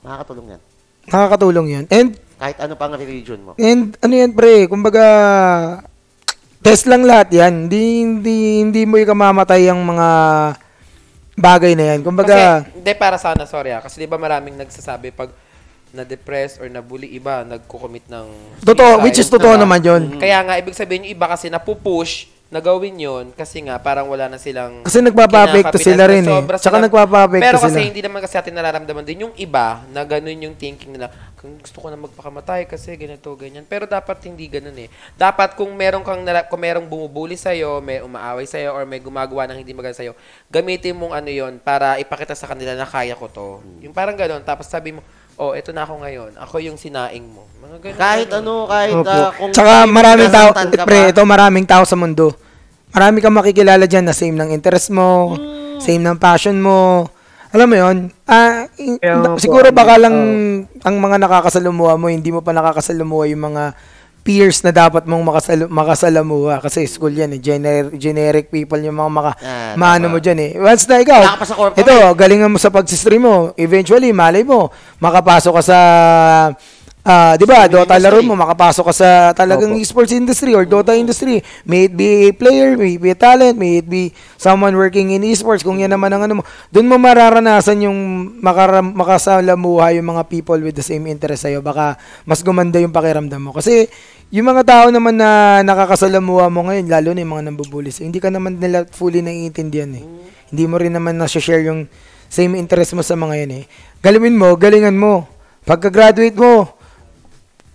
nakakatulong yan. Nakakatulong yun. And Kahit ano pang religion mo. And ano yan pre, kumbaga test lang lahat yan. Hindi hindi hindi mo ikamamatay ang mga bagay na yan. Kumbaga Kasi, hindi para sana, sorry ah. Kasi di ba maraming nagsasabi pag na-depress or na-bully iba, nagko-commit ng totoo, suicide, which is totoo diba? naman 'yon. Kaya nga, ibig sabihin yung iba kasi napupush na gawin yun kasi nga parang wala na silang Kasi nagpapa-apekto kinakapitan sila rin eh. sobra Tsaka silang- nagpapa-apekto Pero kasi sila. hindi naman kasi atin nararamdaman din yung iba na ganun yung thinking nila. Kung gusto ko na magpakamatay kasi ganito, ganyan. Pero dapat hindi ganun eh. Dapat kung meron kang nara- kung merong bumubuli sa may umaaway sa or may gumagawa ng hindi maganda sa gamitin mong ano yon para ipakita sa kanila na kaya ko to. Yung parang ganun. Tapos sabi mo, oh, eto na ako ngayon. Ako yung sinaing mo. Mga ganun. Kahit ganun. ano, kahit Opo. ah, kung... Tsaka maraming tao, pre, pa. ito maraming tao sa mundo. Marami kang makikilala diyan na same ng interest mo, Hmm. same ng passion mo. Alam mo 'yon? Ah, i- Kaya nga po, siguro ano, baka lang ah, ang mga nakakasalumuha mo, hindi mo pa nakakasalumuha yung mga peers na dapat mong makasal makasalamuha kasi school yan eh. Gener- generic people yung mga maka Ah, maano mo diyan eh. Once na ikaw Wala ka pa sa corporate. ito galingan mo sa pag-stream mo eventually malay mo makapasok ka sa Ah, 'di ba? Dota laro mo makapasok ka sa talagang Opo. esports industry or Dota industry. May it be a player, may it be a talent, may it be someone working in esports. Kung yan naman ang ano mo, doon mo mararanasan yung makara- makasalamuha yung mga people with the same interest sa'yo. Baka mas gumanda yung pakiramdam mo. Kasi yung mga tao naman na nakakasalamuha mo ngayon, lalo na yung mga nambubuli sa'yo, hindi ka naman nila fully naiintindihan eh. Hindi mo rin naman na-share yung same interest mo sa mga yan eh. Galawin mo, galingan mo. Pagka-graduate mo,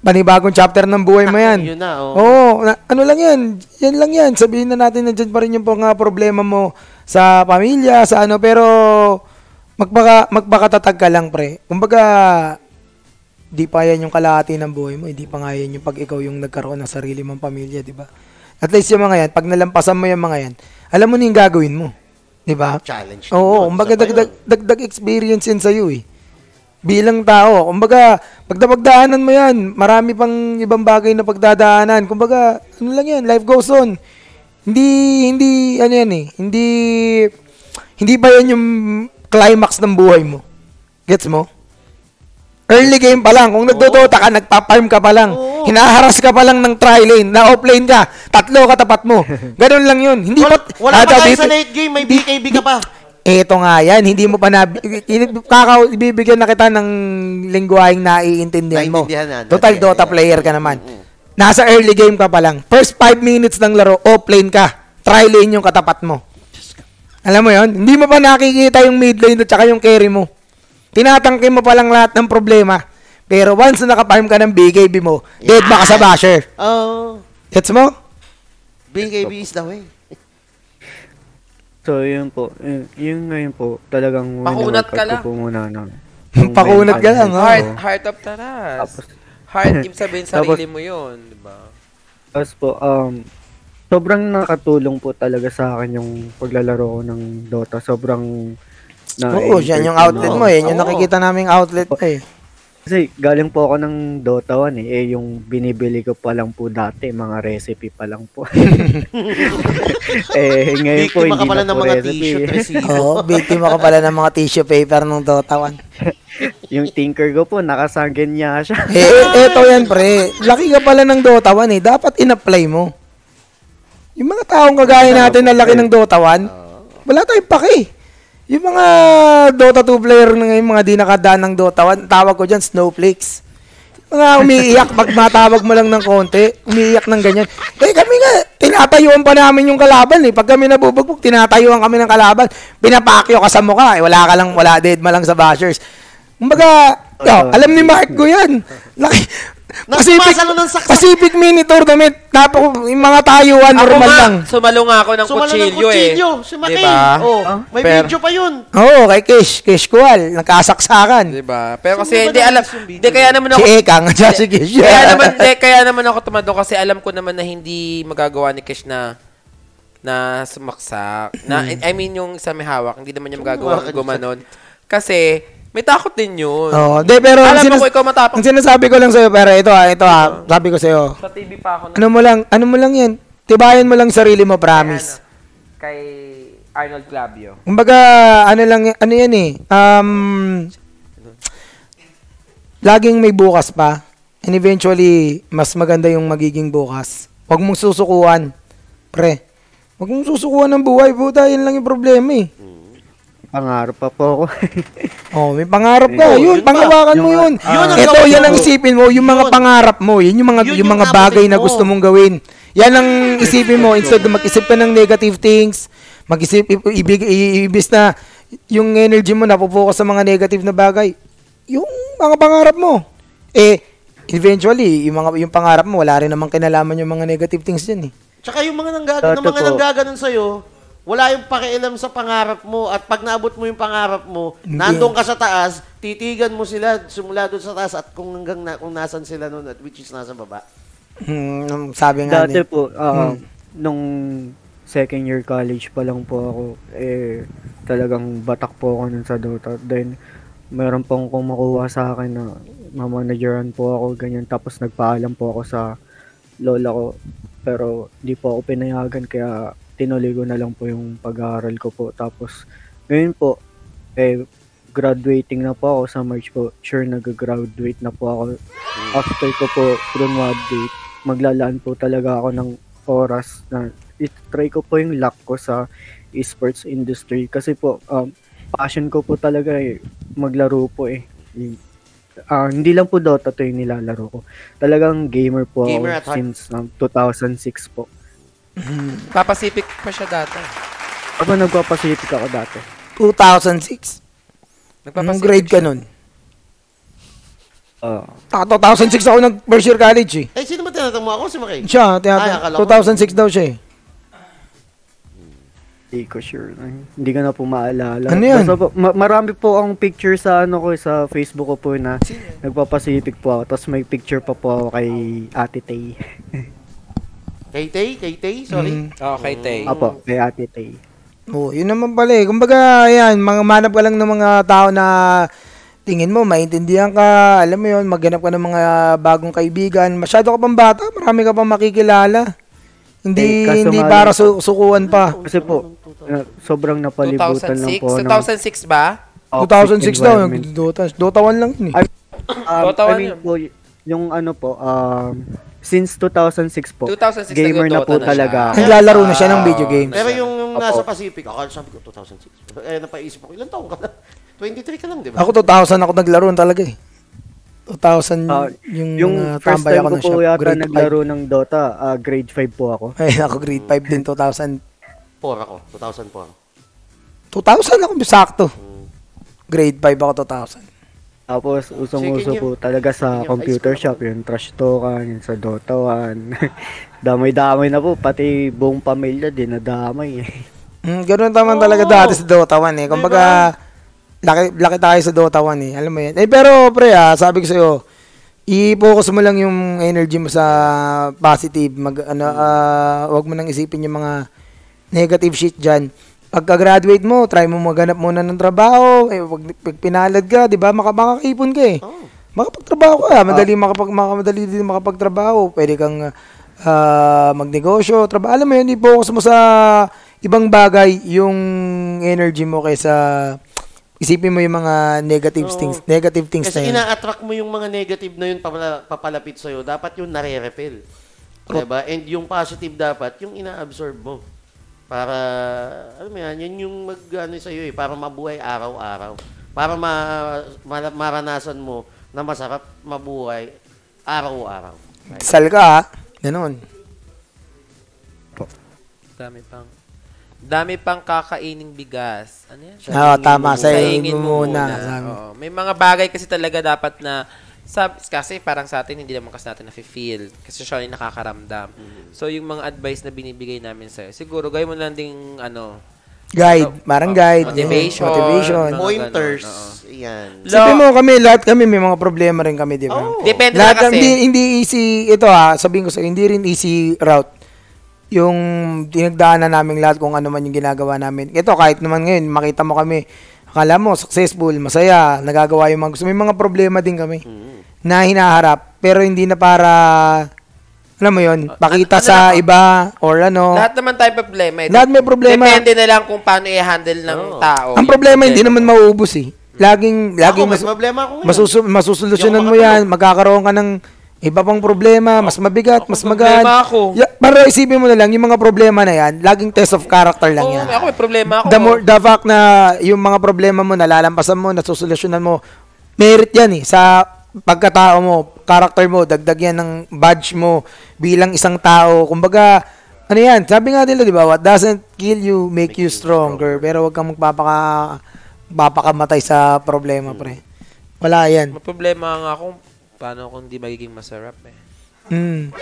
panibagong chapter ng buhay mo yan. Yun na, oh. Oo, na- ano lang yan, yan lang yan. Sabihin na natin na dyan pa rin yung mga problema mo sa pamilya, sa ano, pero magpaka, magpakatatag ka lang, pre. Kumbaga, di pa yan yung kalahati ng buhay mo, hindi pa nga yan yung pag ikaw yung nagkaroon ng sarili mong pamilya, di ba? At least yung mga yan, pag nalampasan mo yung mga yan, alam mo na yung gagawin mo. Di ba? Challenge. Oo, kumbaga dagdag, dagdag experience yun sa'yo eh. Bilang tao, kumbaga, pag napagdaanan mo yan, marami pang ibang bagay na pagdadaanan. Kumbaga, ano lang yan, life goes on. Hindi, hindi, ano yan eh, hindi, hindi pa yan yung climax ng buhay mo. Gets mo? Early game pa lang. Kung nagdodota ka, nagpa-farm ka pa lang. Oo. Hinaharas ka pa lang ng tri-lane, na off-lane ka, tatlo ka tapat mo. Ganun lang yun. Hindi Wala, pa, wala Ah, pa tayo BP sa late game, may BKB ka pa. Eto nga yan, hindi mo pa na, kaka, ibibigyan na kita ng lingguhang naiintindihan mo. Naiintindihan na. Total Dota player ka naman. Nasa early game ka pa lang. First 5 minutes ng laro, offlane ka. Try lane yung katapat mo. Alam mo yon Hindi mo pa nakikita yung mid lane at saka yung carry mo. Tinatangke mo pa lang lahat ng problema. Pero once na nakaparm ka ng BKB mo, dead ba ka sa basher? Oh, Gets mo? BKB is the way. So, yun po. Yun, yun ngayon po, talagang Pakunat ka lang. po muna na. Pakunat ka lang, ha? Heart, heart of taras. Tapos, Heart, ibig sabihin Tapos- sarili mo yun, di ba? tapos po, um, sobrang nakatulong po talaga sa akin yung paglalaro ko ng Dota. Sobrang na Oo, yan yung outlet mo. Yan yung nakikita naming outlet mo eh. Kasi galing po ako ng Dota 1 eh. eh yung binibili ko pa lang po dati, mga recipe pa lang po. eh, ngayon po hindi ka pala na ng po mga recipe. Oo, biktima ka pala ng mga tissue paper ng Dota 1. yung tinker ko po, nakasangin niya siya. Eh, eto yan pre. Laki ka pala ng Dota 1 eh. Dapat in-apply mo. Yung mga taong kagaya natin na laki ng Dota 1, wala tayong paki. Yung mga Dota 2 player na ngayon, mga di nakadaan ng Dota 1, tawag ko dyan, snowflakes. Mga umiiyak pag matawag mo lang ng konti, umiiyak ng ganyan. Eh kami nga, tinatayuan pa namin yung kalaban eh. Pag kami nabubugbog, tinatayuan kami ng kalaban. Pinapakyo ka sa mukha eh. Wala ka lang, wala dead ma lang sa bashers. Kumbaga, oh, alam ni Mark ko yan. Laki, Pacific, Nagsumasalo ng saksak. Pacific Mini Tournament, napo, yung mga tayuan, Ako normal nga, lang. sumalo nga ako ng Sumalo ng kutsilyo, kutsilyo, eh. si McKay. Diba? Oh, may Pero- video pa yun. Oo, kay Kish, Kish Kual, nagkasaksakan. Diba? Pero kasi hindi alam, hindi kaya naman Si ako, Ekang, at si Kish. kaya naman, hindi, kaya naman ako tumado kasi alam ko naman na hindi magagawa ni Kish na na sumaksak. Na, I mean, yung isa may hawak, hindi naman niya magagawa Sumakan gumanon. Kasi, may takot din yun. Oo, de, pero Alam mo sinas- ko, ikaw matapang. ang sinasabi ko lang sa'yo, pero ito ah, ito ah, sabi ko sa'yo, Sa TV pa ako. ano mo lang, ano mo lang yan, tibayan mo lang sarili mo, promise. Kay Arnold Clavio. Kumbaga, ano lang, ano yan eh, um, laging may bukas pa, and eventually, mas maganda yung magiging bukas. Huwag mong susukuan, pre. Huwag mong susukuan ng buhay, puta, yun lang yung problema eh. Pangarap pa po ako. Oh, may pangarap ka. Oo, yun, yun pangawakan pa. mo yun. ah, Yun ang Ito, yan ang isipin mo, yung mga Yun. pangarap mo, yun yung mga Yun yung yung mga bagay na gusto mong gawin. Yan ang isipin mo instead na mag-isip ka ng negative things, mag-isip ibig ibis na yung energy mo napopokus sa mga negative na bagay. Yung mga pangarap mo. Eh eventually, yung mga yung pangarap mo wala rin namang kinalaman yung mga negative things diyan eh. Tsaka yung mga nanggaganon, mga nanggaganon sa'yo, wala yung pakialam sa pangarap mo at pag naabot mo yung pangarap mo, Hindi. nandun ka sa taas, titigan mo sila simula doon sa taas at kung hanggang na, kung nasan sila noon at which is nasa baba. Hmm, sabi nga Dati ni. po, ah, Hmm. nung second year college pa lang po ako, eh, talagang batak po ako nun sa Dota. Then, meron pong kumukuha sa akin na mamanageran po ako, ganyan. Tapos nagpaalam po ako sa lola ko. Pero, di po ako pinayagan, kaya tinuloy ko na lang po yung pag-aaral ko po. Tapos, ngayon po, eh, graduating na po ako sa March po. Sure, nag-graduate na po ako. After ko po graduate, maglalaan po talaga ako ng oras na i-try ko po yung luck ko sa esports industry. Kasi po, um, passion ko po talaga eh, maglaro po eh. Ah, hindi lang po Dota to yung nilalaro ko. Talagang gamer po Gamer at ako heart. since um, 2006 po. Papasipik pa siya dati. Ako nagpapacific ako dati. 2006. Anong Nagpapasipik grade ka nun? Ah, Ta 2006 ako nag first year college eh. Eh, sino ba tinatanong mo ako? Si Makay? Siya, Ay, tiyata, akala ko- 2006 daw siya eh. Hindi ko sure. Ay, Hindi ko na po maalala. Ano yan? Basta po, ma- marami po akong picture sa ano ko sa Facebook ko po na nagpapacific po ako. Tapos may picture pa po ako kay Ate Tay. Kay Tay? Kay Tay? Sorry. Mm. Okay, Tay. Apo, kay Ate Tay. Oo, yun naman pala eh. Kumbaga, ayan, mga manap ka lang ng mga tao na tingin mo, maintindihan ka, alam mo yun, maghanap ka ng mga bagong kaibigan. Masyado ka pang bata, marami ka pang makikilala. Hindi Eh, hindi para lang su- sukuan pa. Kasi po, na- sobrang napalibutan lang 2006? po. ng 2006 ba? toxic 2006 daw. Dota, Dota 1 lang yun eh. Ay, Um, Dota I one mean yun. po, yung ano po, um, since 2006 po, 2006 gamer na po na siya. talaga. ako. Naglalaro na siya ng video games. Pero yung, yung nung nasa Pacific, akala sabi ko, 2006. Eh, napaisip ako, ilan taong ka na? 23 ka lang, di ba? Ako 2000 ako naglaro talaga eh. 2000 Ah, yung, yung mga first tambay time ako ko po shop. yata grade naglaro ng Dota, ah, grade 5 po ako. 5. Ay, ako grade 5 din 2000. 4 ako, 2004. 2000 ako sakto. Mm. Grade 5 ako 2000. Tapos, usong-uso po talaga sa computer shop, yung trash talkan, yung sa Dota 1. Damay-damay na po, pati buong pamilya din nadamay eh. Mm, ganun naman Oo. talaga dati sa Dota 1 eh. Kumbaga, laki, laki tayo sa Dota 1 eh. Alam mo yan. Eh, pero pre ah, sabi ko sa'yo, i-focus mo lang yung energy mo sa positive. Mag, ano, ah, wag mo nang isipin yung mga negative shit dyan. Pagka-graduate mo, try mo maganap muna ng trabaho. Eh, wag, pag pinalad ka, di ba, maka, makakaipon ka eh. Oh. Makapagtrabaho ka. Madali makapag makamadali din makapagtrabaho. Pwede kang ah, magnegosyo, trabaho. Alam mo yun, i-focus mo sa ibang bagay yung energy mo kaysa isipin mo yung mga negative Oo. things, negative things na Kasi yun. ina-attract mo yung mga negative na yun papala- papalapit sa'yo. Dapat yung nare-repel. Diba? And yung positive dapat, yung ina-absorb mo. Para, alam mo yan, yan yung mag, ano sa'yo eh, para mabuhay araw-araw. Para ma, ma- maranasan mo na masarap mabuhay araw-araw. Right? Sal ka ha. Ganun. Dami pang dami pang kakaining bigas. Ano yan? Oo, Ah, tama. mo Sa muna. hingin mo muna. sabi. Oo. May mga bagay kasi talaga dapat na sab kasi parang sa atin hindi naman kasi natin na-feel kasi siya yung nakakaramdam. So yung mga advice na binibigay namin sa'yo, siguro gawin mo lang ding ano, Guide. Parang guide. Motivation. yun. Motivation. Pointers. ganun, oo. Yan. Sabi mo kami, lahat kami may mga problema rin kami, di ba? Oo. Depende Lahat na kasi. hindi, hindi easy, ito ha, sabihin ko sa hindi rin easy route. Yung dinagdaanan namin lahat kung ano man yung ginagawa namin. Ito, kahit naman ngayon, makita mo kami, akala mo, successful, masaya, nagagawa yung mga gusto. May mga problema din kami Mm. Na hinaharap, pero hindi na para, alam mo yun, pakita ano sa lang, iba, or ano. Lahat naman tayo problema. eh. Lahat may problema. Depende na lang kung paano i-handle ng Oo. tao. Ang yung problema, hindi naman mauubos eh. Laging, laging mas, problema ako. Masusu- masusolusyonan mo yan, magkakaroon ka ng iba pang problema, mas mabigat, Ako, mas problema magaan. ako. Ya- pero isipin mo na lang, yung mga problema na yan, laging test of character lang Oo, yan. ako may problema ako. The, more, the fact na yung mga problema mo, nalalampasan mo, nasusolusyonan mo, merit yan eh, sa pagkatao mo, character mo, dagdag yan ng badge mo bilang isang tao. Kumbaga, ano yan, sabi nga nila, di ba, what doesn't kill you, make, you stronger. Pero wag kang magpapaka, papakamatay sa problema, pre. Wala yan. May problema nga ako paano kung di magiging masarap eh. Mm.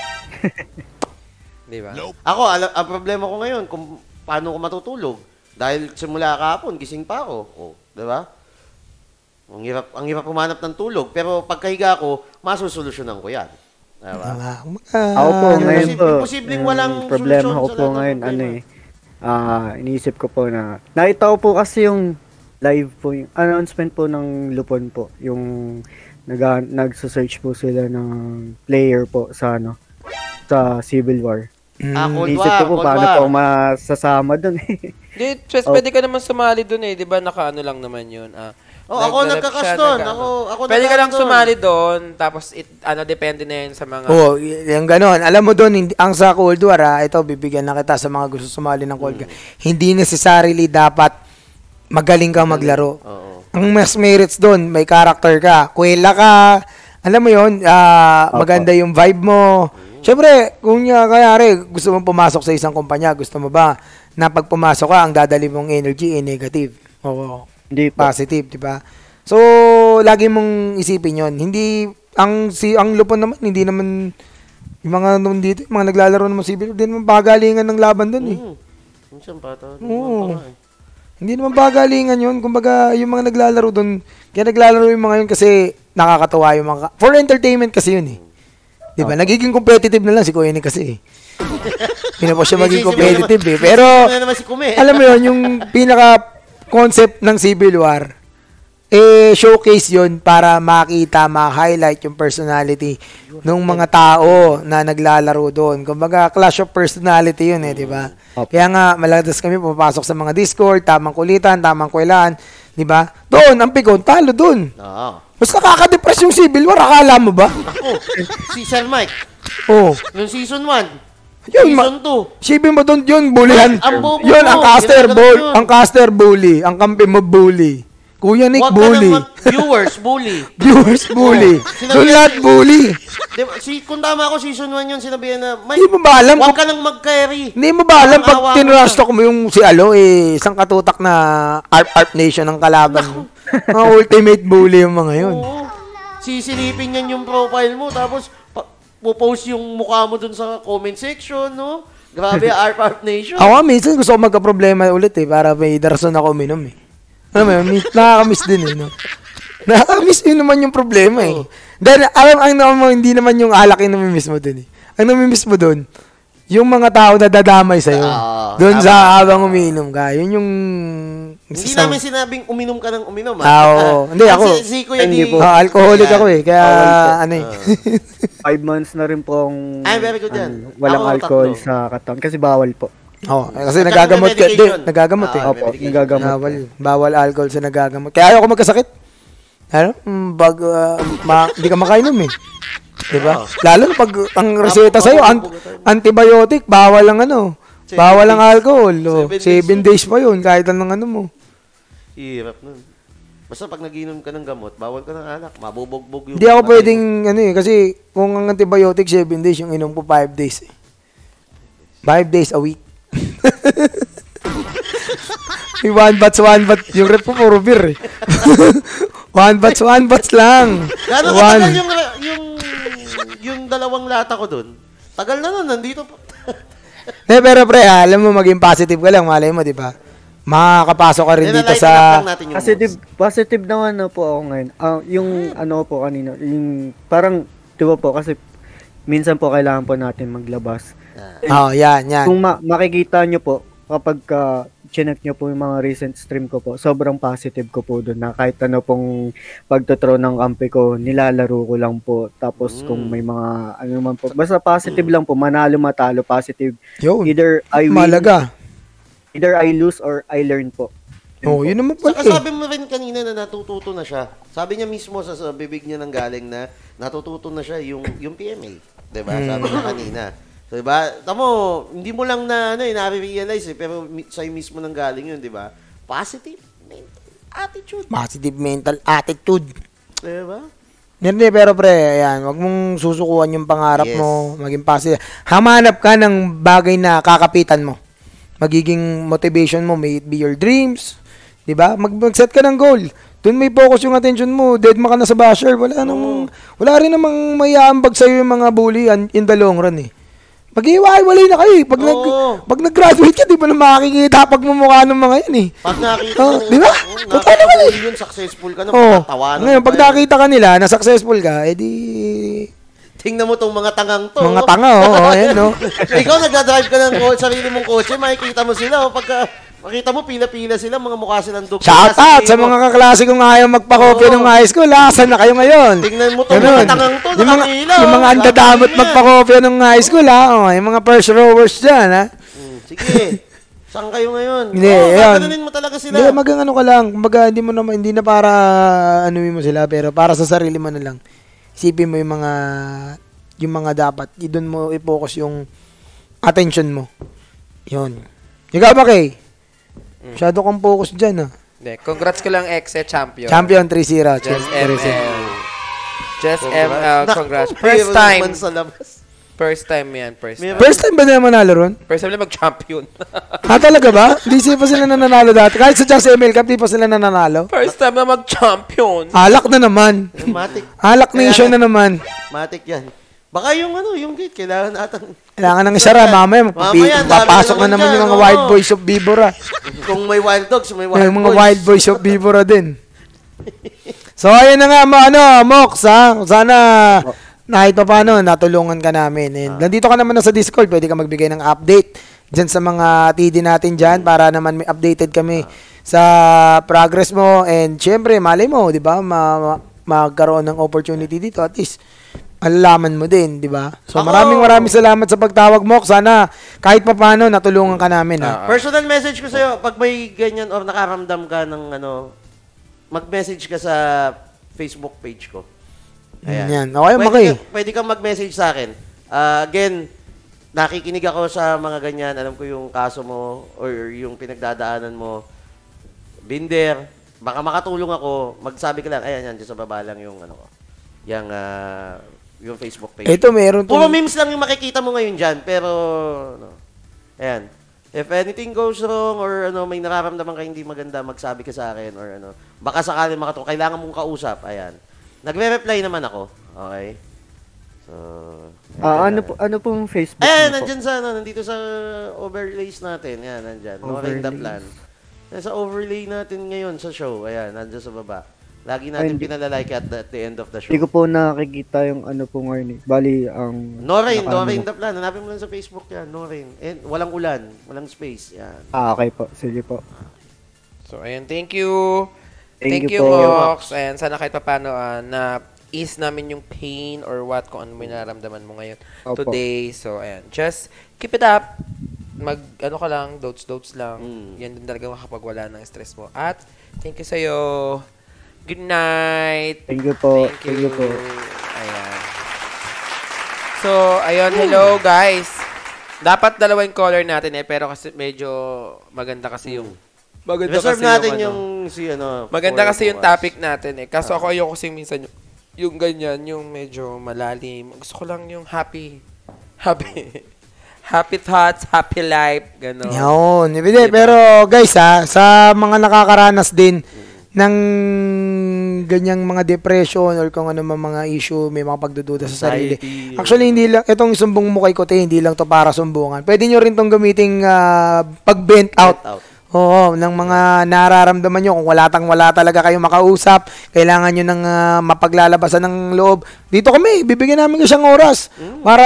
Di ba? Ako, ala- ang problema ko ngayon, kung paano ko matutulog. Dahil simula kahapon, gising pa ako. O, di ba? Ang hirap, ang hirap humanap ng tulog. Pero pagkahiga ko, masusolusyonan ko yan. Di ba? Wala. Kumbaga, Ako po, Yung ngayon po, posibleng yung walang problema solusyon ko sa po ngayon, ano eh, ah, iniisip ko po na, nakita ko po kasi yung live po, yung announcement po ng Lupon po, yung nag nagsa-search po sila ng player po sa ano, sa Civil War. Ah, Cold Iniisip War, ko po Cold paano War. po ako masasama dun eh. Di, Chess, Oh. pwede ka naman sumali dun eh. Di ba nakaano lang naman yun. Ah, Oh, ako nag- nagkakas siya, doon. nag- Ako, ako Pwede ka nagkakas lang doon. sumali doon. Tapos, it, ano, depende na yun sa mga... Oo, y- yung ganon. Alam mo doon, hindi- ang sa Cold War, ha, ito, bibigyan na kita sa mga gusto sumali ng Cold War. Hindi necessarily dapat magaling kang maglaro. Oo. Ang mas merits doon, may character ka. Kuwela ka. Alam mo yon maganda yung vibe mo. Siyempre, kung niya, kaya gusto mong pumasok sa isang kumpanya, gusto mo ba na pag pumasok ka, ang dadali mong energy ay negative. Oo Hindi po. positive, di ba? So, lagi mong isipin 'yon. Hindi ang si ang lupon naman hindi naman yung mga nung dito, yung mga naglalaro naman civil, hindi naman pagalingan ng laban doon eh. Hmm. Minsan ito. Oo. Hindi naman pagalingan 'yun. Kumbaga, yung mga naglalaro doon, kaya naglalaro yung mga 'yun kasi nakakatuwa yung mga for entertainment kasi 'yun eh. 'Di ba? Nagiging competitive na lang si Kuya Nick kasi eh. Pinapa siya maging competitive eh. Pero naman si Kume? alam mo yun, yung pinaka concept ng Civil War, eh, showcase yun para makita, ma-highlight yung personality ng mga tao na naglalaro doon. Kumbaga, clash of personality yun eh, di ba? Kaya nga, maladas kami pumapasok sa mga Discord, tamang kulitan, tamang kwelaan, di ba? Doon, ang pikon, talo doon. Oo. Mas nakaka-depress yung Civil War, akala mo ba? Ako, si Sir Mike, Oh, yung season 1, Yun, Season 2. Sipin mo doon yun, bullyhan. Ang bobo Yun, mo, ang caster, bull, yun. ang caster bully. Ang kampi mo bully. Kuya Nick, Huwag ka bully. nang mag- viewers, bully. Viewers, bully. Sinabi Doon lahat bully. Diba, si, kung tama ako, season 1 yun, sinabihan na, may, Hindi mo ba alam huwag kung- ka nang mag-carry. Hindi mo ba alam Ang awa pag mo tinrastock mo yung si Alo, eh, isang katutak na Arp Arp Nation ang kalaban mo. Mga ultimate bully yung mga yun. Oo. Sisilipin yan yung profile mo, tapos pupost yung mukha mo dun sa comment section, no? Grabe, Arp Arp Nation. Ako minsan gusto ko magka-problema ulit eh, para may darason ako uminom eh. Alam mo yun, mi- nakakamiss din eh, no? Nakakamiss yun naman yung problema eh. Dahil, alam, ang naman, hindi naman yung alak yung namimiss mo dun eh. Ang namimiss mo dun, yung mga tao na dadamay sa'yo. Ah, doon sa habang umiinom ka. Yun yung... Hindi sa- namin sinabing uminom ka ng uminom, Ah, oo. Hindi, ako- Si, si Kuya Hindi di- po. Ah, alcoholic ako eh. Kaya, po. ano eh. Five months na rin po ang Ay, very good yan. ano, walang Ako, alcohol tatlo. sa katawan. Kasi bawal po. Oo, kasi At nagagamot ka. Di, nagagamot eh. Ah, Opo, medication. nagagamot. Bawal, bawal alcohol sa nagagamot. Kaya ayaw ko magkasakit. Ano? Bag, ah, ma, hindi ka makainom eh. Diba? Lalo na pag ang reseta sa'yo, an- antibiotic, bawal ang ano. Seven Bawal ang days. alcohol. Oh, Seven seven days. days pa yun, kahit anong ano mo. Hirap nun. Basta pag naginom ka ng gamot, bawal ka ng alak. Mabubogbog yung... Hindi ako pwedeng, ano eh, kasi kung ang antibiotic, seven days, yung inom ko five days eh. Five days a week. One bats, one bats. Yung rep ko, puro beer eh. one bats, one bats lang. Gano'ng One. yung, yung, yung dalawang lata ko dun? Tagal na nun, nandito pa. Eh, pero pre, ah, alam mo, maging positive ka lang, malay mo, di ba? Makakapasok ka rin dito sa... Positive, positive naman na po ako ngayon. Ah, yung ano po kanina, yung parang, di ba po, kasi minsan po kailangan po natin maglabas. Oh, yan, yan. Kung ma- makikita nyo po, kapag ka chinek nyo po yung mga recent stream ko po, sobrang positive ko po doon na kahit ano pong pagtotro ng kampi ko, nilalaro ko lang po. Tapos kung may mga ano man po, basta positive lang po, manalo matalo, positive. Yun. Either I win, Malaga. either I lose or I learn po. Oh, yun naman pala Saka sabi mo rin kanina na natututo na siya. Sabi niya mismo sa, sa bibig niya ng galing na natututo na siya yung yung PMA. 'Di ba? Sabi niya kanina. So, 'di ba? Tamo, hindi mo lang na ano, eh, na-realize eh, pero sa'yo mismo nang galing 'yun, 'di ba? Positive mental attitude, Positive mental attitude. 'di ba? Hindi, pero pre, ayan, wag mong susukuan yung pangarap Yes. mo, maging positive. Hamanap ka ng bagay na kakapitan mo. Magiging motivation mo, may it be your dreams, 'di ba? Mag mag-set ka ng goal. Doon may focus yung attention mo. Dead ka na sa basher. Wala namang, wala rin namang may aambag sa'yo yung mga bully in the long run eh. Mag-iwalay na kayo eh. Pag, nag, Oo. pag nag-graduate ka, di ba na makikita pag mumukha ng mga yan eh. Pag nakita Oh, mo, di ba? oh, Totoo naman eh. nakakabuli yun, successful ka na, Oh, tawanan ngayon, pag pa eh. nakita ka nila na successful ka, edi Tingnan mo tong mga tangang to. mga tanga, oh, oh ayan, no? Ikaw nagdadrive ka ng ko- sarili mong kotse, makikita mo sila. O pagka makita mo, pila-pila sila, mga mukha silang doktor. Shout out sa mga kaklase kong ayaw magpakopya Oo. ng high school. Ha? Saan na kayo ngayon? Tingnan mo Ganun. mga tangang to, yung mga, nakakila, yung mga oh. andadamot niya. magpakopya ng high school, ha? Oh, yung mga first rowers dyan, ha? Hmm, sige. Saan kayo ngayon? Hindi, oh, ayun. gaganunin mo talaga sila. Hindi, magang ano ka lang. Kumbaga, hindi mo naman, hindi na para anuin mo sila, pero para sa sarili mo na lang. Isipin mo yung mga, yung mga dapat, doon mo i-focus yung attention mo. Yun. Ikaw ba, Kay? Masyado kang focus dyan, ha? Hindi, congrats ko lang exe champion. Champion 3-0. Just Champion 3-0. ML. Just Congrats. ML, congrats. mayroon First time. sa labas. First time yan, first time. First time ba nila manalo ron? First time na mag-champion. Ha, talaga ba? Hindi sila pa sila nananalo dati. Kahit sa Just ML Cup, di pa sila nananalo. First time na mag-champion. Alak na naman. Matic. Alak Nation na naman. Matic yan. Baka yung ano, yung gate, kailangan natin. Kailangan ng isara. Mamaya, mapapi- Mamaya, papasok na na naman naman yung dyan, mga oo. wild boys of Bibora. Kung may wild dogs, may wild Yung mga boys. wild boys of Bibora din. So, ayun na nga, mo, ano, Mox, ha? Sana, kahit pa paano, natulungan ka namin. And nandito ka naman na sa Discord, pwede ka magbigay ng update dyan sa mga TD natin dyan para naman may updated kami sa progress mo. And syempre, malay mo, di ba, ma- ma- magkaroon ng opportunity dito. At least, malalaman mo din, di ba? So, Ako- maraming maraming salamat sa pagtawag, Mox. Sana, kahit pa paano, natulungan ka namin, ha? Personal message ko sa'yo, pag may ganyan or nakaramdam ka ng ano, mag-message ka sa Facebook page ko. Yan. Okay, pwede, okay. ka, pwede kang mag-message sa akin. Ah, again, nakikinig ako sa mga ganyan, alam ko yung kaso mo or yung pinagdadaanan mo, Binder, baka makatulong ako, magsabi ka lang, ayan yan, dyan sa baba lang yung ano ko, yung, ah, yung Facebook page. Ito, meron Puro memes lang yung makikita mo ngayon dyan, pero, ano, ayan. If anything goes wrong or ano, may nararamdaman ka hindi maganda, magsabi ka sa akin or ano, baka sakali makatulong, kailangan mong kausap, ayan. Nagre-reply naman ako, okay? So, Ah, ano po ano pong Facebook Eh, niyo po? nandyan sa, ano, nandito sa overlays natin. Yan, nandyan. No ring the Overlays. plan. Yan, sa overlay natin ngayon sa show. Ayan, nandyan sa baba. Lagi natin Ay, pinalalike at the, at the end of the show. Hindi ko po nakikita yung ano po ngayon. eh. Bali, ang... No rain, no naka- rain the plan. Hanapin mo lang sa Facebook yan. No rain. And walang ulan. Walang space. Yan. Ah, okay po. Sige po. So, ayun, thank you. Thank Thank, you you. Mox. Ayan, sana kahit paano ah, na ease namin yung pain or what kung ano may nararamdaman mo ngayon Opo. today. So, ayan, just keep it up. Mag, ano ka lang, dotes-dotes lang. Mm. Yan din talaga makapagwala ng stress mo. At, thank you sa'yo. Good night. Thank you po. Thank you. po. Ayan. So, ayun, hello guys. Dapat dalawa yung color natin eh, pero kasi medyo maganda kasi yung maganda Reserve kasi natin ano, yung, si ano. Maganda kasi yung bukas. topic natin eh. Kaso ako ayoko kasi minsan yung, yung ganyan, yung medyo malalim. Gusto ko lang yung happy. Happy. happy thoughts, happy life, gano'n. Yun. Hindi, pero guys ha, sa mga nakakaranas din ng ganyang mga depression or kung ano man mga issue, may mga pagdududa sa sarili. Actually, hindi lang, itong sumbong mo kay Kote, hindi lang to para sumbungan. Pwede nyo rin tong gamiting ah, pag-vent out. Out. Oo, ng mga nararamdaman nyo. Kung wala tang wala talaga kayo makausap, kailangan nyo ng ah, mapaglalabasan ng loob. Dito kami, bibigyan namin kayo siyang oras para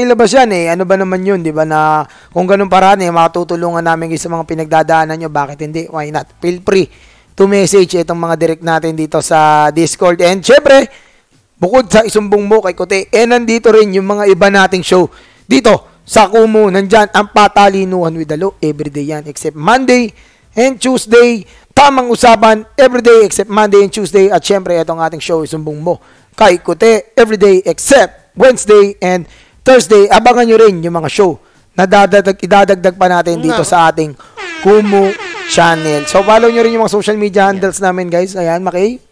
ilabas yan eh. Ano ba naman yun, di ba? Na kung ganun paraan eh, matutulungan namin kayo sa mga pinagdadaanan nyo. Bakit hindi? Why not? Feel free to message itong mga direct natin dito sa Discord. And syempre, bukod sa isumbong mo kay Kote, eh nandito rin yung mga iba nating show. Dito, sa Kumu, nandyan ang patalinuhan with the law. Everyday yan, except Monday and Tuesday. Tamang usapan, everyday except Monday and Tuesday. At syempre, itong ating show, isumbong mo kay Kote, everyday except Wednesday and Thursday. Abangan nyo rin yung mga show na dadadag, idadagdag pa natin dito sa ating Kumu channel. So, follow nyo rin yung mga social media handles namin, guys. Ayan, Maki.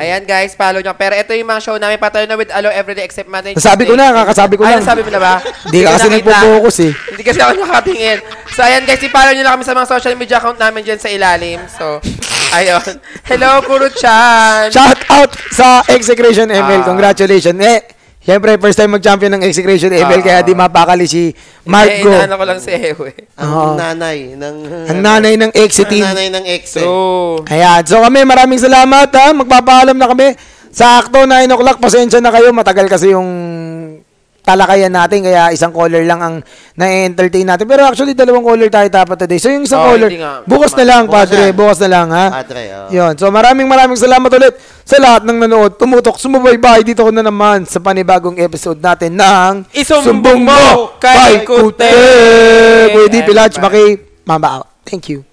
Ayan guys, follow nyo. Pero ito yung mga show namin patuloy na with Alo Everyday except Monday. Nasabi ko na, kakasabi ko Ay, lang. nasabi mo na ba? Hindi ka kasi nagpo-focus eh. Hindi kasi ako nakatingin. So, ayan guys, i-follow nyo lang kami sa mga social media account namin dyan sa ilalim. So, ayun. Hello, Puro Chan. Shout out sa Execration ML. Ah. Congratulations. Eh, syempre, first time mag-champion ng Execration ML, Ah. kaya di mapakali si Eh, Marco. inaano ko lang si Ewe. Ang Oo. nanay ng... Ang nanay ng Ang Exitin. nanay ng ex. eh. True. Ayan. So kami, maraming salamat ha. Magpapaalam na kami. Sakto, 9 o'clock. Pasensya na kayo. Matagal kasi yung talakayan natin. Kaya isang caller lang ang na-entertain natin. Pero actually, dalawang caller tayo dapat today. So yung isang Oh, caller, nga. bukas na lang, Bukas padre. yan. Bukas na lang, ha? Padre, oh. Yun. So maraming maraming salamat ulit sa lahat ng nanood. Tumutok, sumubaybay. Dito ko na naman sa panibagong episode natin ng Isumbong mo kay Kute. Kuya Lodge, bye. Maki, Mama out. Thank you.